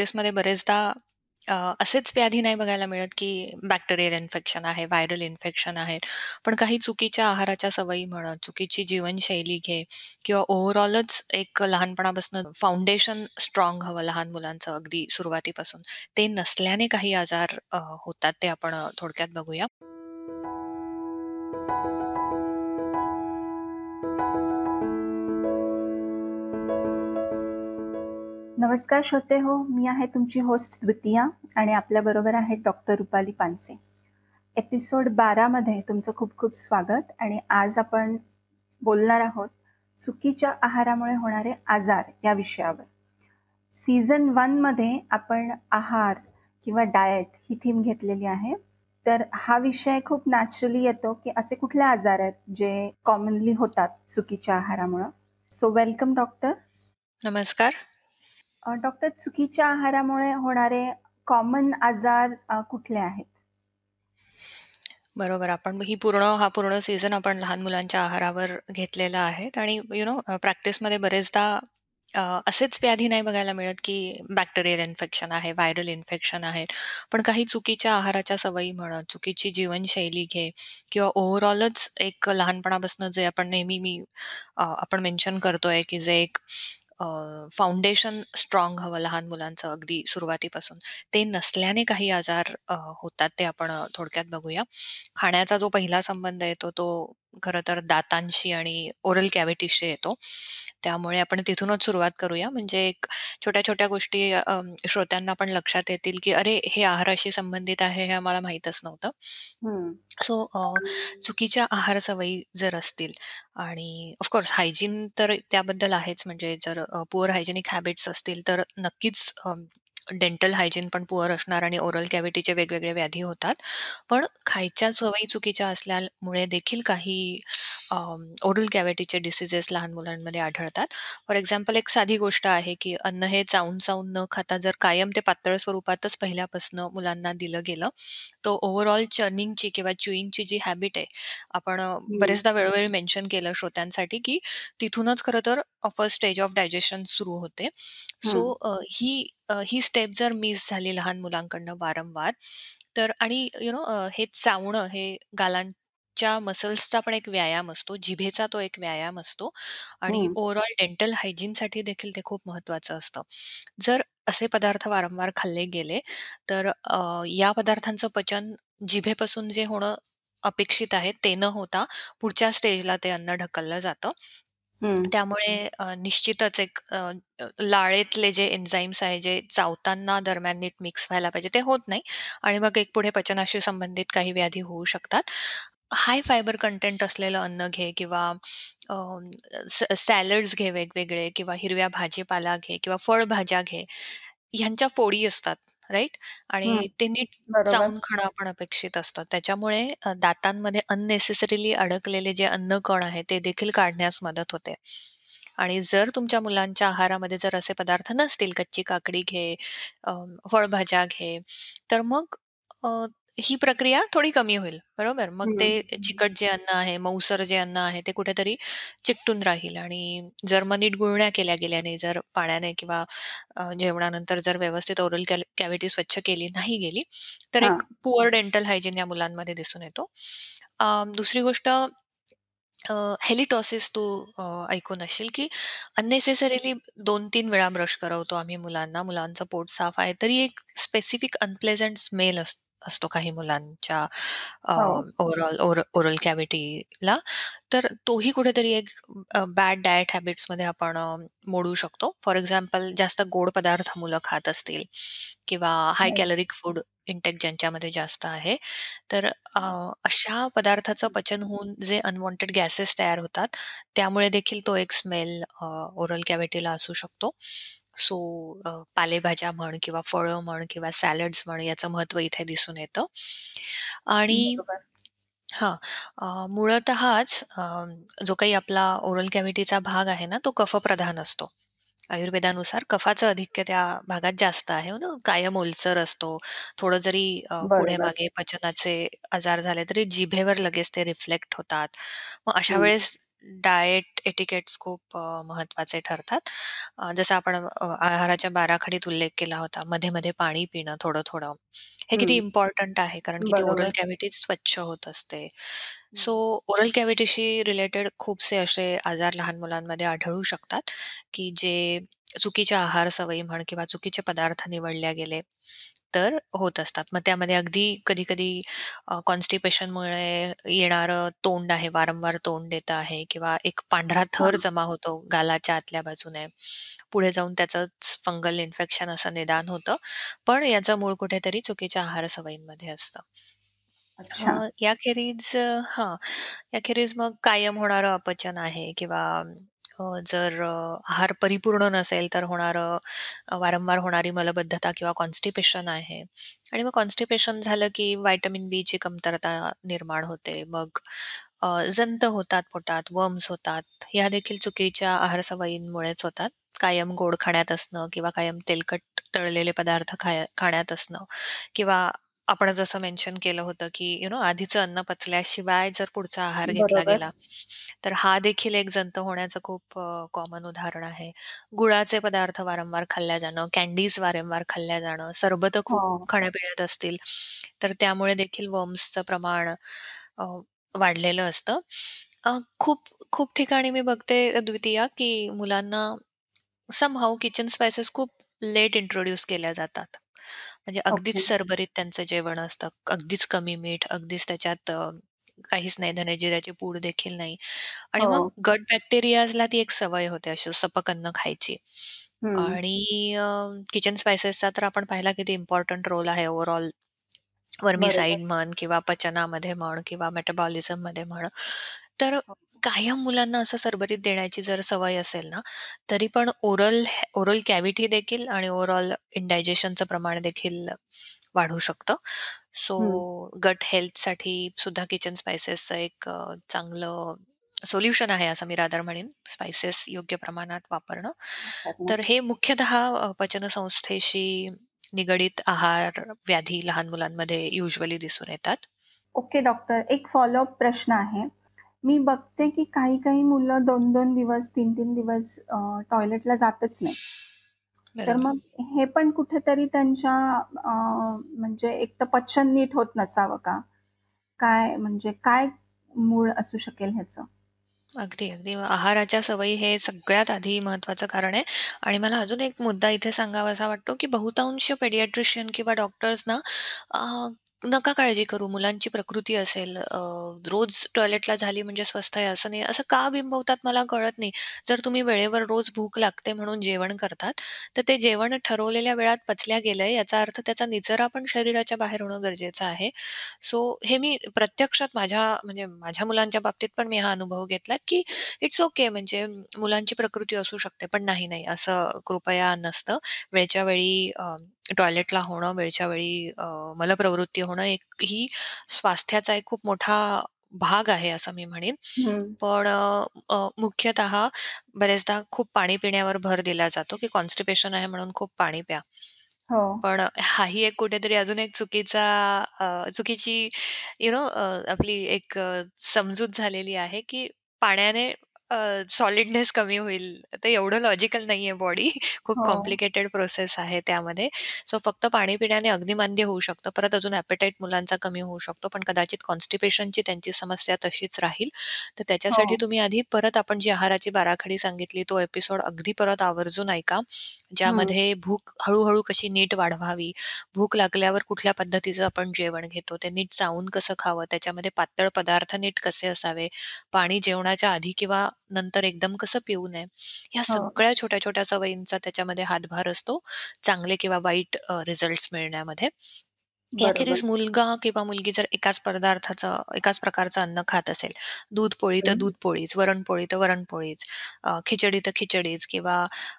प्रॅक्टिसमध्ये बरेचदा अ, असेच व्याधी नाही बघायला मिळत, की बॅक्टेरियल इन्फेक्शन आहे, व्हायरल इन्फेक्शन आहेत. पण काही चुकीच्या आहाराच्या सवयी म्हणा, चुकीची जीवनशैली घे किंवा ओव्हरऑलच एक लहानपणापासून फाउंडेशन स्ट्राँग हवं लहान मुलांचं अगदी सुरुवातीपासून. ते नसल्याने काही आजार अ, होतात ते आपण अ, थोडक्यात बघूया. नमस्कार श्रोते हो मी आहे तुमची होस्ट द्वितीया आणि आपल्याबरोबर आहे डॉक्टर रुपाली पानसे. एपिसोड बारामध्ये तुमचं खूप खूप स्वागत आणि आज आपण बोलणार आहोत चुकीच्या आहारामुळे होणारे आजार या विषयावर. सीझन वनमध्ये आपण आहार किंवा डाएट ही थीम घेतलेली आहे. तर हा विषय खूप नॅचरली येतो की असे कुठले आजार आहेत जे कॉमनली होतात चुकीच्या आहारामुळं. सो वेलकम डॉक्टर नमस्कार. डॉक्टर चुकीच्या आहारामुळे होणारे कॉमन आजार कुठले आहेत? बरोबर. आपण ही पूर्ण हा पूर्ण सीझन आपण लहान मुलांच्या आहारावर घेतलेला आहे आणि यू नो प्रॅक्टिसमध्ये बरेचदा अ, असेच व्याधी नाही बघायला मिळत, की बॅक्टेरियल इन्फेक्शन आहे, व्हायरल इन्फेक्शन आहेत. पण काही चुकीच्या आहाराच्या सवयी म्हणा, चुकीची जीवनशैली घे किंवा ओव्हरऑलच एक लहानपणापासून जे आपण नेहमी मी अ, आपण मेन्शन करतोय, की जे एक फाउंडेशन स्ट्रॉंग हवं लहान मुलांचं अगदी सुरुवातीपासून. ते नसल्याने काही आजार अ, होतात ते आपण अ, थोडक्यात बघूया. खाण्याचा जो पहिला संबंध येतो तो खरं तर दातांशी आणि ओरल कॅव्हिटीशी येतो. त्यामुळे आपण तिथूनच सुरुवात करूया. म्हणजे एक छोट्या-छोट्या गोष्टी अ, श्रोत्यांना पण लक्षात येतील, की अरे, हे आहाराशी संबंधित आहे हे आम्हाला माहीतच नव्हतं. हं. सो चुकीच्या आहार सवयी जर असतील आणि ऑफकोर्स हायजीन तर त्याबद्दल आहेच. म्हणजे जर अ, पुअर हायजिनिक हॅबिट्स असतील तर नक्कीच अ, डेंटल हायजीन पण पुअर असणार आणि ओरल कॅव्हिटीचे वेगवेगळे व्याधी होतात. पण खायच्या सवयी चुकीच्या असल्यामुळे देखील काही ओरल कॅव्हिटीचे डिसीजेस लहान मुलांमध्ये आढळतात. फॉर एक्झाम्पल एक साधी गोष्ट आहे, की अन्न हे चावून-चावून न खाता जर कायम ते पातळ स्वरूपातच पहिल्यापासून मुलांना दिलं गेलं, तर ओव्हरऑल चर्निंगची किंवा च्युइंगची जी हॅबिट आहे, आपण अ, हं. बरेचदा वेळोवेळी मेन्शन केलं श्रोत्यांसाठी, की तिथूनच खरं तर फर्स्ट स्टेज ऑफ डायजेशन सुरू होते. सो हं. ही अ, ही स्टेप जर मिस झाली लहान मुलांकडनं वारंवार, तर आणि यू नो हे चावणं हे गालांच्या मसल्सचा पण एक व्यायाम असतो. जिभेचा तो एक व्यायाम असतो आणि हं. ओव्हरऑल डेंटल हायजीनसाठी देखील ते खूप महत्त्वाचं असतं. जर असे पदार्थ वारंवार खाल्ले गेले, तर अ, या पदार्थांचं पचन जिभेपासून जे होणं अपेक्षित आहे, ते न होता पुढच्या स्टेजला ते अन्न ढकललं जातं. हं. त्यामुळे अ, निश्चितच एक अ, अ, लाळेतले जे एन्झाइम्स आहेत, जे चावताना दरम्यान नीट मिक्स व्हायला पाहिजे, ते होत नाही आणि मग एक पुढे पचनाशी संबंधित काही व्याधी होऊ शकतात. हाय फायबर कंटेंट असलेलं अन्न घे किंवा अ, स सॅलड्स घे वेगवेगळे किंवा हिरव्या भाजीपाला घे किंवा फळभाज्या घे. ह्यांच्या फोडी असतात, राइट? हं. आणि ते नीट बरोबर. चावून खाणं आपण अपेक्षित असतं. त्याच्यामुळे अ, दातांमध्ये अननेसेसरीली अडकलेले जे अन्नकण आहेत, ते देखील काढण्यास मदत होते. आणि जर तुमच्या मुलांच्या आहारामध्ये जर असे पदार्थ नसतील, कच्ची काकडी घे, अ, फळभाज्या घे, तर मग अ, ही प्रक्रिया थोडी कमी होईल, बरोबर? मग ते. चिकट जे अन्न आहे, मऊसर जे अन्न आहे, ते कुठेतरी चिकटून राहील आणि जर मग नीट गुळण्या केल्या गेल्या नाही, जर पाण्याने किंवा अ, जेवणानंतर जर व्यवस्थित ओरल कॅव्हिटी स्वच्छ केली नाही गेली, तर एक. पुअर डेंटल हायजीन या मुलांमध्ये दिसून येतो. दुसरी गोष्ट हेलिटॉसिस तू अ, ऐकून असशील, की अननेसेसरीली 2-3 वेळा ब्रश करवतो आम्ही मुलांना. मुलांचं पोट साफ आहे, तरी एक स्पेसिफिक अनप्लेझंट स्मेल अस असतो काही मुलांच्या अ, हो. ओव्हरऑल ओर ओरल कॅव्हिटीला. तर तोही कुठेतरी एक अ, बॅड डायट हॅबिट्समध्ये आपण अ, मोडू शकतो. फॉर एक्झाम्पल जास्त गोड पदार्थ मुलं खात असतील किंवा हाय हो. कॅलरिक फूड इंटेक ज्यांच्यामध्ये जास्त आहे, तर अ, अशा पदार्थाचं पचन होऊन जे अनवॉन्टेड गॅसेस तयार होतात, त्यामुळे देखील तो एक स्मेल अ, ओरल कॅव्हिटीला असू शकतो. सो अ, पालेभाज्या म्हण किंवा फळं म्हण किंवा सॅलड्स म्हण याचं महत्त्व इथे दिसून येतं. आणि बरोबर. हां, अ, मूळतःच अ, जो काही आपला ओरल कॅव्हिटीचा भाग आहे ना, तो कफप्रधान असतो. आयुर्वेदानुसार कफाचं आधिक्य त्या भागात जास्त आहे ना, कायम ओलसर असतो. थोडं जरी अ, बरोबर. पुढे-मागे पचनाचे आजार झाले, तरी जिभेवर लगेच ते रिफ्लेक्ट होतात. मग अशा हं. वेळेस डाएट एटिकेट्स खूप अ, महत्त्वाचे ठरतात. अ, जसं आपण अ, आहाराच्या बाराखडीत उल्लेख केला होता. मध्ये-मध्ये पाणी पिणं थोडं-थोडं. हे किती हं. इम्पोर्टंट आहे कारण की ती ओरल बरोबर. कॅव्हिटी स्वच्छ होत असते. सो हं. ओरल कॅव्हिटीशी रिलेटेड खूपसे असे आजार लहान मुलांमध्ये आढळू शकतात, की जे चुकीच्या आहार सवयी म्हण किंवा चुकीचे पदार्थ निवडले गेले, तर होत असतात. मग त्यामध्ये अगदी कधी-कधी अ, कॉन्स्टिपेशनमुळे येणारं तोंड आहे, वारंवार तोंड देतं आहे किंवा एक पांढरा थर हां. जमा होतो गालाच्या आतल्या बाजूने. पुढे जाऊन त्याचंच फंगल इन्फेक्शन असं निदान होतं. पण याचं मूळ कुठेतरी चुकीच्या आहार सवयींमध्ये असतं. अच्छा. अ, याखेरीज हां, याखेरीज मग कायम होणारं अपचन आहे किंवा अ, जर अ, आहार परिपूर्ण नसेल तर होणारं अ, वारंवार होणारी मलबद्धता किंवा कॉन्स्टिपेशन आहे आणि मग कॉन्स्टिपेशन झालं की व्हिटॅमिन बीची कमतरता निर्माण होते. मग अ, जंत होतात पोटात, वर्म्स होतात. ह्या देखील चुकीच्या आहार सवयींमुळेच होतात. कायम गोड खाण्यात असणं किंवा कायम तेलकट तळलेले पदार्थ खाय खाण्यात असणं किंवा आपण जसं मेन्शन केलं होतं, की यू नो आधीचं अन्न पचल्याशिवाय जर पुढचा आहार घेतला बरोबर. गेला, तर हा देखील एक जंत होण्याचं खूप अ, कॉमन उदाहरण आहे. गुळाचे पदार्थ वारंवार खाल्ल्या जाणं, कँडीज वारंवार खाल्ल्या जाणं, सरबतं खूप हो. खाण्यापिण्यात असतील, तर त्यामुळे देखील वर्म्सचं प्रमाण अ, वाढलेलं असतं. अ, खूप खूप ठिकाणी मी बघते द्वितीया, की मुलांना समहाऊ किचन स्पाइसेस खूप लेट इंट्रोड्यूस केल्या जातात. म्हणजे अगदीच ओके. सरबरीत त्यांचं जेवण असतं. अगदीच कमी मीठ, अगदीच त्याच्यात अ, काहीच नाही, धने जिऱ्याची पूड देखील नाही आणि मग हो. गट बॅक्टेरियाजला ती एक सवय होते अशी सपक अन्न खायची हं. आणि अ, किचन स्पाइसेसचा तर आपण पाहिला किती इम्पोर्टंट रोल आहे ओव्हरऑल बरोबर. वर्मीसाइड म्हण किंवा पचनामध्ये म्हण किंवा मेटाबॉलिझममध्ये म्हण. तर हो. कायम मुलांना असं सरबरीत देण्याची जर सवय असेल ना, तरी पण ओरल ओरल कॅव्हिटी देखील आणि ओव्हरऑल इंडायजेशनचं प्रमाण देखील वाढू शकतं. सो हं. गट हेल्थसाठी सुद्धा किचन स्पाइसेसचं एक अ, चांगलं सोल्युशन आहे असं मी रादर म्हणेन. स्पाइसेस योग्य प्रमाणात वापरणं. तर हे मुख्यतः अ, पचनसंस्थेशी निगडीत आहार व्याधी लहान मुलांमध्ये युजुअली दिसून येतात. Okay doctor. एक फॉलोअप प्रश्न आहे. मी बघते की काही-काही मुलं 2-2 दिवस, 3-3 दिवस अ, टॉयलेटला जातच नाही. तर बरोबर. मग हे पण कुठेतरी त्यांच्या अ, म्हणजे एक तर पचन नीट होत नसावं का? काय म्हणजे काय मूळ असू शकेल ह्याचं? अगदी, अगदी. आहाराच्या सवयी हे सगळ्यात आधी महत्त्वाचं कारण आहे आणि मला अजून एक मुद्दा इथे सांगावासा वाटतो, की बहुतांश पेडियाट्रिशियन किंवा डॉक्टर्स ना अ, नका काळजी करू, मुलांची प्रकृती असेल, अ, रोज टॉयलेटला झाली म्हणजे स्वस्थ आहे असं नाही, असं का बिंबवतात मला कळत नाही. जर तुम्ही वेळेवर रोज भूक लागते म्हणून जेवण करतात, तर ते जेवण ठरवलेल्या वेळात पचल्या गेलंय याचा अर्थ त्याचा निचरा पण शरीराच्या बाहेर होणं गरजेचं आहे. सो हे मी प्रत्यक्षात माझ्या म्हणजे माझ्या मुलांच्या बाबतीत पण मी हा अनुभव घेतला, की इट्स ओके म्हणजे मुलांची प्रकृती असू शकते, पण नाही, नाही असं कृपया नसतं. वेळच्या वेळी अ, टॉयलेटला होणं, वेळच्या वेळी अ, मलप्रवृत्ती होणं एक ही स्वास्थ्याचा एक खूप मोठा भाग आहे असं मी म्हणेन. हं. पण अ, अ, मुख्यतः बरेचदा खूप पाणी पिण्यावर भर दिला जातो, की कॉन्स्टिपेशन आहे म्हणून खूप पाणी प्या. हो. पण हाही एक कुठेतरी अजून एक चुकीचा अ, चुकीची यू नो आपली एक अ, समजूत झालेली आहे, की पाण्याने अ, सॉलिडनेस कमी होईल. तर एवढं लॉजिकल नाहीये बॉडी. खूप हो. कॉम्प्लिकेटेड प्रोसेस आहे त्यामध्ये. सो फक्त पाणी पिण्याने अग्निमांद्य होऊ शकतं. परत अजून ॲपेटाईट मुलांचा कमी होऊ शकतो. पण कदाचित कॉन्स्टिपेशनची त्यांची समस्या तशीच राहील. तर त्याच्यासाठी हो. तुम्ही आधी परत आपण जी आहाराची बाराखडी सांगितली तो एपिसोड अगदी परत आवर्जून ऐका. हं. ज्यामध्ये भूक हळू कशी नीट वाढवावी, भूक लागल्यावर कुठल्या पद्धतीचं आपण जेवण घेतो, ते नीट चावून कसं खावं, त्याच्यामध्ये पातळ पदार्थ नीट कसे असावे, पाणी जेवणाच्या आधी किंवा नंतर एकदम कसं पिऊ नये. ह्या हो. सगळ्या छोट्या-छोट्या सवयींचा त्याच्यामध्ये हातभार असतो, चांगले किंवा वाईट अ, रिझल्ट्स मिळण्यामध्ये. बरोबर. याखेरीज मुलगा किंवा मुलगी जर एकाच पदार्थाचं, एकाच प्रकारचं अन्न खात असेल, दूध पोळी तर हं. दूध पोळीच, वरण-पोळी तर वरण-पोळीच, अ, खिचडी तर खिचडीच किंवा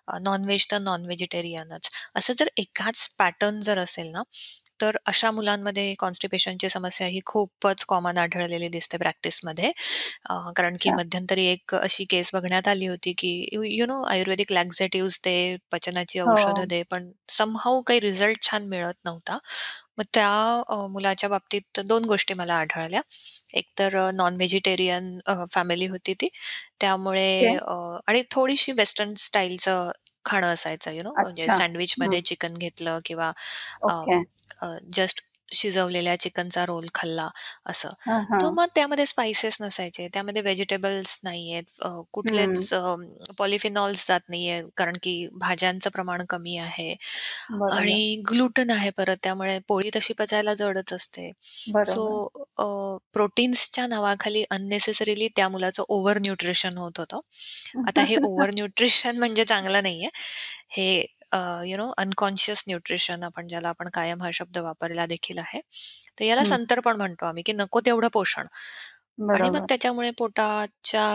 अ, नॉन-व्हेज तर नॉन-व्हेजिटेरियनच. असं जर एकाच पॅटर्न जर असेल ना, तर अशा मुलांमध्ये कॉन्स्टिपेशनची समस्या ही खूपच कॉमन आढळलेली दिसते प्रॅक्टिसमध्ये. कारण की अच्छा. मध्यंतरी एक अशी केस बघण्यात आली होती, की you you know Ayurvedic laxatives दे, पचनाची औषधं हो. दे, पण समहाऊ काही रिझल्ट छान मिळत नव्हता. मग त्या अ, मुलाच्या बाबतीत 2 गोष्टी मला आढळल्या. एक तर नॉन व्हेजिटेरियन फॅमिली होती ती. त्यामुळे ओके. अ, आणि थोडीशी वेस्टर्न स्टाईलचं खाणं असायचं यू नो म्हणजे अच्छा. हं. सँडविचमध्ये चिकन घेतलं किंवा अ, ओके. अ, जस्ट शिजवलेल्या चिकनचा रोल खाल्ला असं. हां, तर हां. मग त्यामध्ये स्पाइसेस नसायचे, त्यामध्ये व्हेजिटेबल्स नाहीयेत, अ, हं. कुठलेच अ, पॉलिफिनॉल्स जात नाहीये, कारण की भाज्यांचं प्रमाण कमी आहे बरोबर. आणि ग्लुटन आहे परत, त्यामुळे पोळी तशी पचायला जडच असते. सो बरोबर. अ, प्रोटीन्सच्या नावाखाली अननेसेसरीली त्या मुलाचं ओव्हर न्यूट्रिशन होत होतं. आता हे ओव्हर न्यूट्रिशन म्हणजे चांगलं नाहीये. हे अ, यू नो अनकॉन्शियस न्यूट्रिशन आपण ज्याला आपण कायम हा शब्द वापरला देखील आहे. तर याला हं. संतर्पण म्हणतो आम्ही, की नको तेवढं पोषण आणि मग बरोबर. त्याच्यामुळे पोटाच्या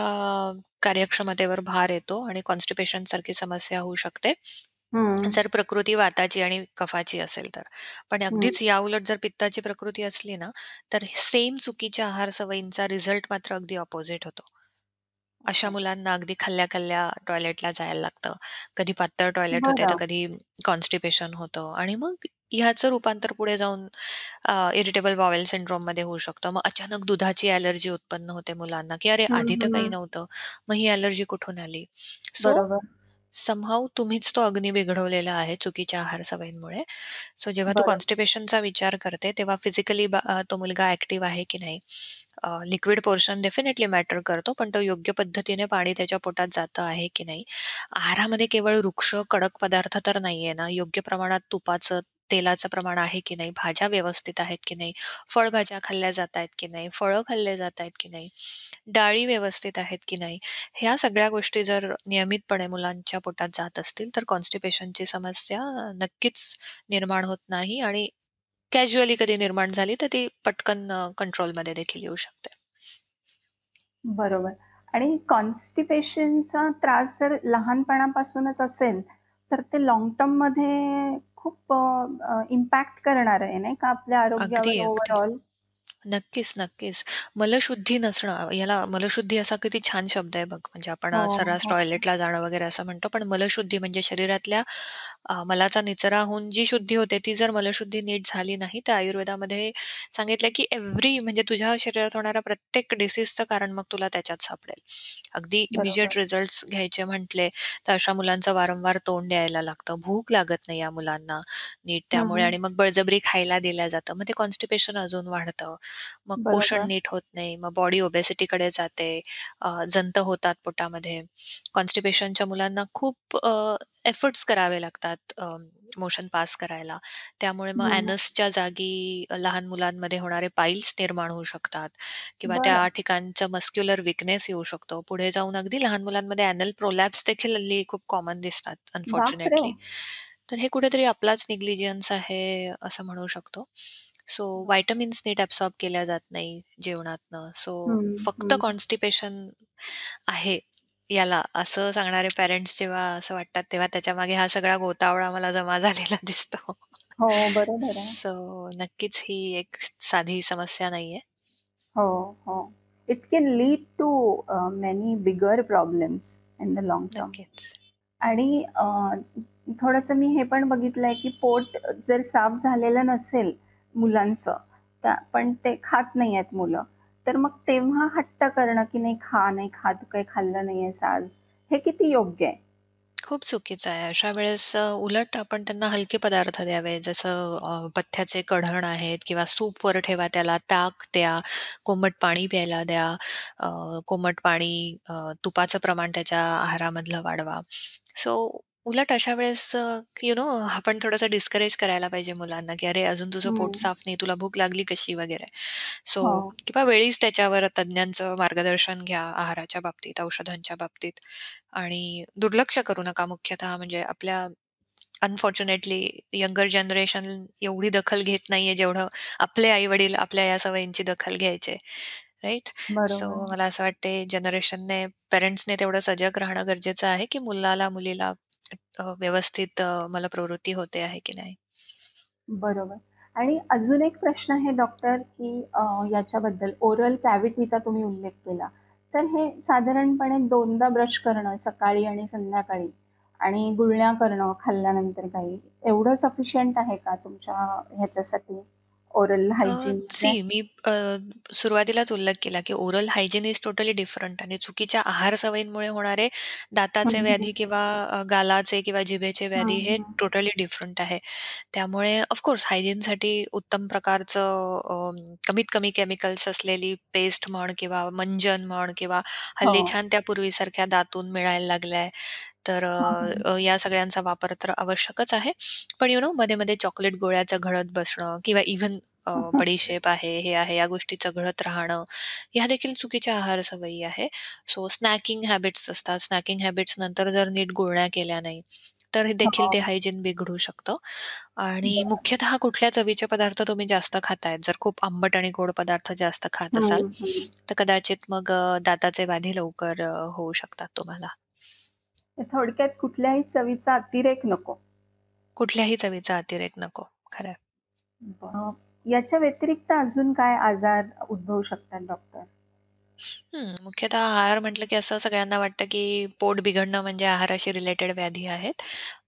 कार्यक्षमतेवर भार येतो आणि कॉन्स्टिपेशन सारखी समस्या होऊ शकते. हं. जर प्रकृती वाताची आणि कफाची असेल तर. पण हं. अगदीच याउलट जर पित्ताची प्रकृती असली ना, तर सेम चुकीच्या आहार सवयींचा रिझल्ट मात्र अगदी अपोझिट होतो. अशा. मुलांना अगदी खाल्ल्या-खाल्ल्या टॉयलेटला जायला लागतं. कधी पातळ टॉयलेट होते, तर बरं. कधी कॉन्स्टिपेशन होतं आणि मग ह्याचं रूपांतर पुढे जाऊन अ, इरिटेबल बावेल सिंड्रोममध्ये होऊ शकतं. मग अचानक दुधाची ॲलर्जी उत्पन्न होते मुलांना, की "अरे, हं, आधी तर काही हं. नव्हतं, मग ही ॲलर्जी कुठून आली?" सो बरोबर. समहाऊ तुम्हीच तो अग्नी बिघडवलेला आहे चुकीच्या आहार सवयींमुळे. सो जेव्हा तू. कॉन्स्टिपेशनचा विचार करते, तेव्हा फिजिकली तो मुलगा ॲक्टिव्ह आहे की नाही? लिक्विड पोर्शन डेफिनेटली मॅटर करतो, पण तो योग्य पद्धतीने पाणी त्याच्या पोटात जातं आहे की नाही? आहारामध्ये केवळ रुक्ष, कडक पदार्थ तर नाहीये ना, योग्य प्रमाणात तुपाचं, तेलाचं प्रमाण आहे की नाही? भाज्या व्यवस्थित आहेत की नाही? फळभाज्या खाल्ल्या जात आहेत की नाही? फळं खाल्ले आहेत की नाही? डाळी व्यवस्थित आहेत की नाही? ह्या सगळ्या गोष्टी जर नियमितपणे मुलांच्या पोटात जात असतील, तर कॉन्स्टिपेशनची समस्या नक्कीच निर्माण होत नाही आणि कॅज्युअली कधी निर्माण झाली, तर ती पटकन अ, कंट्रोलमध्ये देखील येऊ शकते. बरोबर. आणि कॉन्स्टिपेशनचा त्रास जर लहानपणापासूनच असेल, तर ते लाँग टर्ममध्ये खूप अ, इम्पॅक्ट करणार आहे नाही का आपल्या अगदी, आरोग्यावर अगदी. ओव्हरऑल? नक्कीच, नक्कीच. मलशुद्धी नसणं, याला मलशुद्धी असा किती छान शब्द आहे बघ. म्हणजे आपण हो, अ, सर्रास हो. टॉयलेटला जाणं वगैरे असं म्हणतो, पण मलशुद्धी म्हणजे शरीरातल्या अ, मलाचा निचरा होऊन जी शुद्धी होते, ती जर मलशुद्धी नीट झाली नाही, तर आयुर्वेदामध्ये सांगितलंय की एव्हरी म्हणजे तुझ्या शरीरात होणाऱ्या प्रत्येक डिसीजचं कारण मग तुला त्याच्यात सापडेल. अगदी बरोबर. इमिडिएट रिझल्ट्स घ्यायचे म्हटले, तर अशा मुलांचं वारंवार तोंड द्यायला लागतं. भूक लागत नाही या मुलांना नीट हं, त्यामुळे हं. आणि मग बळजबरी खायला दिलं जातं. मग ते कॉन्स्टिपेशन अजून वाढतं. मग पोषण बरोबर. नीट होत नाही. मग बॉडी ओबेसिटीकडे जाते. अ, जंत होतात पोटामध्ये. कॉन्स्टिपेशनच्या मुलांना खूप एफर्ट्स करावे लागतात मोशन पास करायला. त्यामुळे मग हं. ॲनसच्या जागी लहान मुलांमध्ये होणारे पाईल्स निर्माण होऊ शकतात किंवा त्या. ठिकाणचं मस्क्युलर वीकनेस येऊ शकतो. पुढे जाऊन अगदी लहान मुलांमध्ये ॲनल प्रोलॅप्स देखील हल्ली खूप कॉमन दिसतात बापरे! अनफॉर्च्युनेटली. तर हे कुठेतरी आपलाच निग्लिजन्स आहे असं म्हणू शकतो. सो व्हिटॅमिन्स नीट ॲब्सॉर्ब केल्या जात नाही जेवणातनं. सो हं, फक्त हं. कॉन्स्टिपेशन आहे याला, असं सांगणारे पॅरेंट्स जेव्हा असं वाटतात, तेव्हा त्याच्यामागे हा सगळा गोतावळा मला जमा झालेला दिसतो. हो, बरोबर आहे. सो नक्कीच ही एक साधी समस्या नाहीये. हो, हो. It can lead to uh, many bigger problems in the long term. नक्कीच. आणि अ, थोडंसं मी हे पण बघितलंय, की पोट जर साफ झालेलं नसेल मुलांचं, त्या पण ते खात नाहीयेत मुलं, तर मग तेव्हा हट्ट करणं, की "नाही खा, नाही खा, तू काही खाल्लं नाहीयेस आज." हे किती योग्य आहे? खूप चुकीचं आहे. अशा वेळेस अ, उलट आपण त्यांना हलके पदार्थ द्यावे. जसं अ, पथ्याचे कढण आहेत किंवा सूपवर ठेवा त्याला, ताक द्या, कोमट पाणी प्यायला द्या. अ, कोमट पाणी, अ, तुपाचं प्रमाण त्याच्या आहारामधलं वाढवा. सो उलट अशा वेळेस यू नो आपण थोडंसं डिस्करेज करायला पाहिजे मुलांना, की "अरे, अजून तुझं पोट हं. साफ नाही, तुला भूक लागली कशी?" वगैरे. सो हो. किंवा वेळीच त्याच्यावर तज्ञांचं मार्गदर्शन घ्या आहाराच्या बाबतीत, औषधांच्या बाबतीत आणि दुर्लक्ष करू नका मुख्यतः म्हणजे आपल्या अनफॉर्च्युनेटली यंगर जनरेशन एवढी दखल घेत नाहीये, जेवढं आपले आई-वडील आपल्या या सवयींची दखल घ्यायचे, राइट? सो बरोबर. मला असं वाटते जनरेशनने, पेरेंट्सने तेवढं सजग राहणं गरजेचं आहे, की मुलाला, मुलीला अ, व्यवस्थित अ, मलप्रवृत्ती होते आहे की नाही. बरोबर. आणि अजून एक प्रश्न आहे डॉक्टर, की अ, याच्याबद्दल ओरल कॅव्हिटीचा तुम्ही उल्लेख केला. तर हे साधारणपणे दोनदा ब्रश करणं सकाळी आणि संध्याकाळी आणि गुळण्या करणं खाल्ल्यानंतर काही, एवढं सफिशियंट आहे का तुमच्या ह्याच्यासाठी ओरल अ, हायजीनच्या? सी मी अ, सुरुवातीलाच उल्लेख केला, की oral hygiene is totally different आणि चुकीच्या आहार सवयींमुळे होणारे हं, दाताचे हं. व्याधी किंवा अ, गालाचे किंवा जिभेचे हं, व्याधी हे हं. टोटली डिफरंट आहे. त्यामुळे ऑफ कोर्स हायजीनसाठी उत्तम प्रकारचं अ, कमीत कमी केमिकल्स असलेली पेस्ट म्हण किंवा मंजन म्हण किंवा हो. हल्ली छान त्या पूर्वीसारख्या दातून मिळायला लागल्या तर हं, अ, हं. या सगळ्यांचा वापर तर आवश्यकच आहे. पण यू नो मध्ये-मध्ये चॉकलेट गोळ्या चघळत बसणं किंवा इव्हन अ, बडीशेप आहे, हे आहे, या गोष्टी चघळत राहणं, ह्या देखील चुकीच्या आहार सवयी आहे. सो स्नॅकिंग हॅबिट्स असतात. स्नॅकिंग हॅबिट्स नंतर जर नीट गुळण्या केल्या नाही, तर देखील हो. ते हायजीन बिघडू शकतं. आणि बरं. मुख्यतः कुठल्या चवीचे पदार्थ तुम्ही जास्त खातायत, जर खूप आंबट आणि गोड पदार्थ जास्त खात असाल, हं, हं. तर कदाचित मग अ, दाताचे व्याधी लवकर अ, होऊ शकतात तुम्हाला. थोडक्यात कुठल्याही चवीचा अतिरेक नको. कुठल्याही चवीचा अतिरेक नको. खरं अ, याच्या व्यतिरिक्त अजून काय आजार उद्भवू शकतात डॉक्टर? हं, मुख्यतः आहार म्हटलं की असं सगळ्यांना वाटतं की पोट बिघडणं म्हणजे आहाराशी रिलेटेड व्याधी आहेत.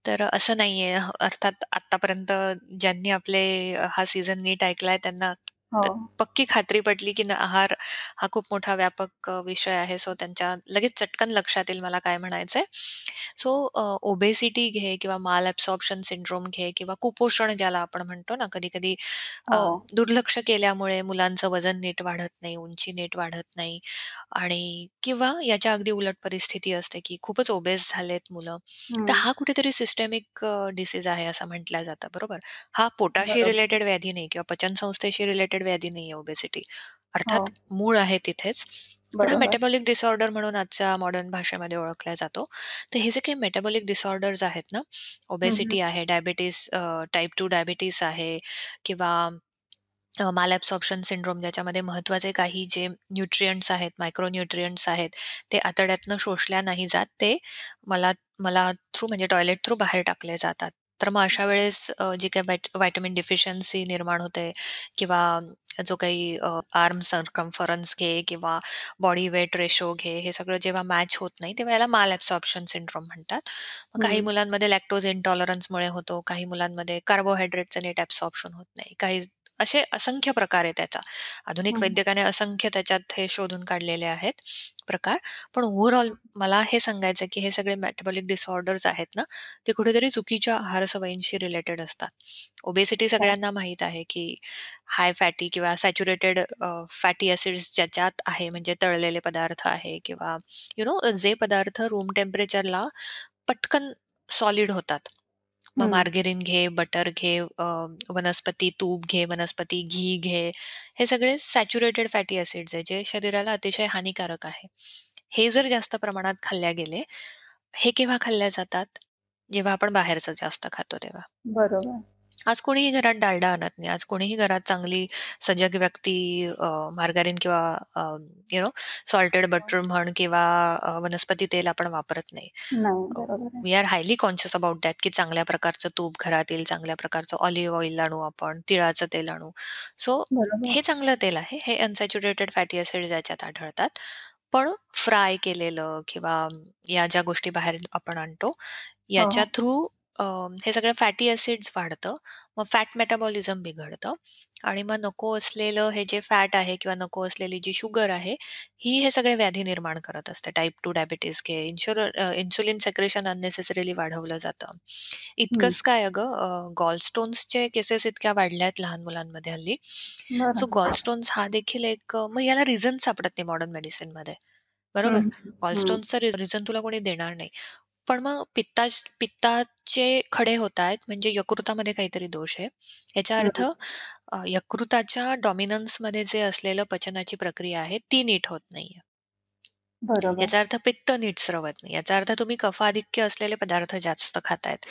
तर असं नाहीये. अर्थात आत्तापर्यंत ज्यांनी आपले हा सीझन नीट ऐकलाय त्यांना हो. पक्की खात्री पटली की न आहार हा खूप मोठा व्यापक अ, विषय आहे. सो त्यांच्या लगेच चटकन लक्षात येईल मला काय म्हणायचंय. सो ओबेसिटी घे किंवा माल ॲब्सॉर्प्शन सिंड्रोम घे किंवा कुपोषण ज्याला आपण म्हणतो ना कधी-कधी हो. दुर्लक्ष केल्यामुळे मुलांचं वजन नीट वाढत नाही, उंची नीट वाढत नाही आणि किंवा याच्या अगदी उलट परिस्थिती असते, की खूपच ओबेस झालेत मुलं. तर हं. हा कुठेतरी सिस्टमिक अ, डिसीज आहे असं म्हटलं जातं, बरोबर? हा पोटाशी बरोबर. रिलेटेड व्याधी नाही किंवा पचनसंस्थेशी रिलेटेड व्याधी नाहीये ओबेसिटी. हो. अर्थात मूळ आहे तिथेच. पण हा बरोबर. मेटाबॉलिक डिसऑर्डर म्हणून आजच्या मॉडर्न भाषेमध्ये ओळखला जातो. तर हे जे काही मेटाबॉलिक डिसऑर्डर्स आहेत ना, हं, हं. ओबेसिटी आहे, डायबिटीज टाइप 2 डायबिटीज आहे किंवा अ, माल ॲब्सॉर्प्शन सिंड्रोम ज्याच्यामध्ये महत्त्वाचे काही जे न्यूट्रिएंट्स आहेत, मायक्रो न्यूट्रिएंट्स आहेत, ते आतड्यातनं शोषल्या नाही जात. ते मला मला थ्रू म्हणजे टॉयलेट थ्रू बाहेर टाकले जातात. तर मग अशा वेळेस अ, जी काही व्हाईट व्हिटॅमिन डेफिशियन्सी निर्माण होते किंवा जो काही आर्म सर्कम्फरन्स घे किंवा बॉडी वेट रेशो घे, हे सगळं जेव्हा मॅच होत नाही, तेव्हा याला माल ॲब्सॉर्प्शन सिंड्रोम म्हणतात. मग काही. मुलांमध्ये लॅक्टोज इंटॉलरन्समुळे होतो, काही मुलांमध्ये कार्बोहायड्रेटचं नीट ॲब्सॉर्प्शन होत नाही. काही असे असंख्य प्रकार आहे त्याचा. आधुनिक. वैद्यकाने असंख्य त्याच्यात हे शोधून काढलेले आहेत प्रकार. पण ओव्हरऑल मला हे सांगायचं की हे सगळे मेटाबॉलिक डिसऑर्डर्स आहेत ना, ते कुठेतरी चुकीच्या आहार सवयींशी रिलेटेड असतात. ओबेसिटी हो. सगळ्यांना माहीत आहे की हाय फॅटी किंवा सॅच्युरेटेड फॅटी ॲसिड्स ज्याच्यात आहे म्हणजे तळलेले पदार्थ आहे किंवा यू नो जे पदार्थ रूम टेम्परेचरला पटकन सॉलिड होतात. मग हं. मार्गेरिन घे, बटर घे, अ, वनस्पती तूप घे, वनस्पती घी घे. हे सगळे सॅच्युरेटेड फॅटी ॲसिड्स आहे, जे शरीराला अतिशय हानिकारक आहे. हे जर जास्त प्रमाणात खाल्ल्या गेले, हे केव्हा खाल्ल्या जातात? जेव्हा आपण बाहेरचं जास्त खातो तेव्हा. बरोबर. आज कोणीही घरात डालडा आणत नाही. आज कोणीही घरात चांगली सजग व्यक्ती अ, मार्गारीन किंवा अ, यू नो सॉल्टेड बटर म्हण किंवा अ, वनस्पती तेल आपण वापरत नाही. नाही, बरोबर आहे. We are highly conscious about that की चांगल्या प्रकारचं तूप घरात येईल, चांगल्या प्रकारचं ऑलिव्ह ऑइल आणू आपण, तिळाचं तेल आणू. सो बरोबर. हे चांगलं तेल आहे. हे अनसॅच्युरेटेड फॅटी एसिड्स याच्यात आढळतात. पण फ्राय केलेलं किंवा या ज्या गोष्टी बाहेर आपण आणतो, हो. याच्या थ्रू अ, हे सगळं फॅटी एसिड्स वाढतं. मग फॅट मेटाबॉलिझम बिघडतं आणि मग नको असलेलं हे जे फॅट आहे किंवा नको असलेली जी शुगर आहे, ही हे सगळे व्याधी निर्माण करत असते. टाइप 2 डायबिटीज घे, insure uh, insulin secretion unnecessarily वाढवलं जातं. हं. इतकंच काय अगं अ, गॉलस्टोन्सचे केसेस इतक्या वाढल्या आहेत लहान मुलांमध्ये हल्ली. सो बरं. गॉलस्टोन्स हा देखील एक अ, मग याला रिझन सापडत नाही मॉडर्न मेडिसिनमध्ये. बरोबर? हं, हं. गॉलस्टोन्सचं रिझन तुला कोणी देणार नाही. पण मग पित्ता पित्ताचे खडे होतायत म्हणजे यकृतामध्ये काहीतरी दोष आहे. याचा अर्थ अ, यकृताच्या डॉमिनन्समध्ये जे असलेलं पचनाची प्रक्रिया आहे ती नीट होत नाहीये. बरोबर. याचा अर्थ पित्त नीट स्रवत नाही. याचा अर्थ तुम्ही कफाधिक्य असलेले पदार्थ जास्त खातायत.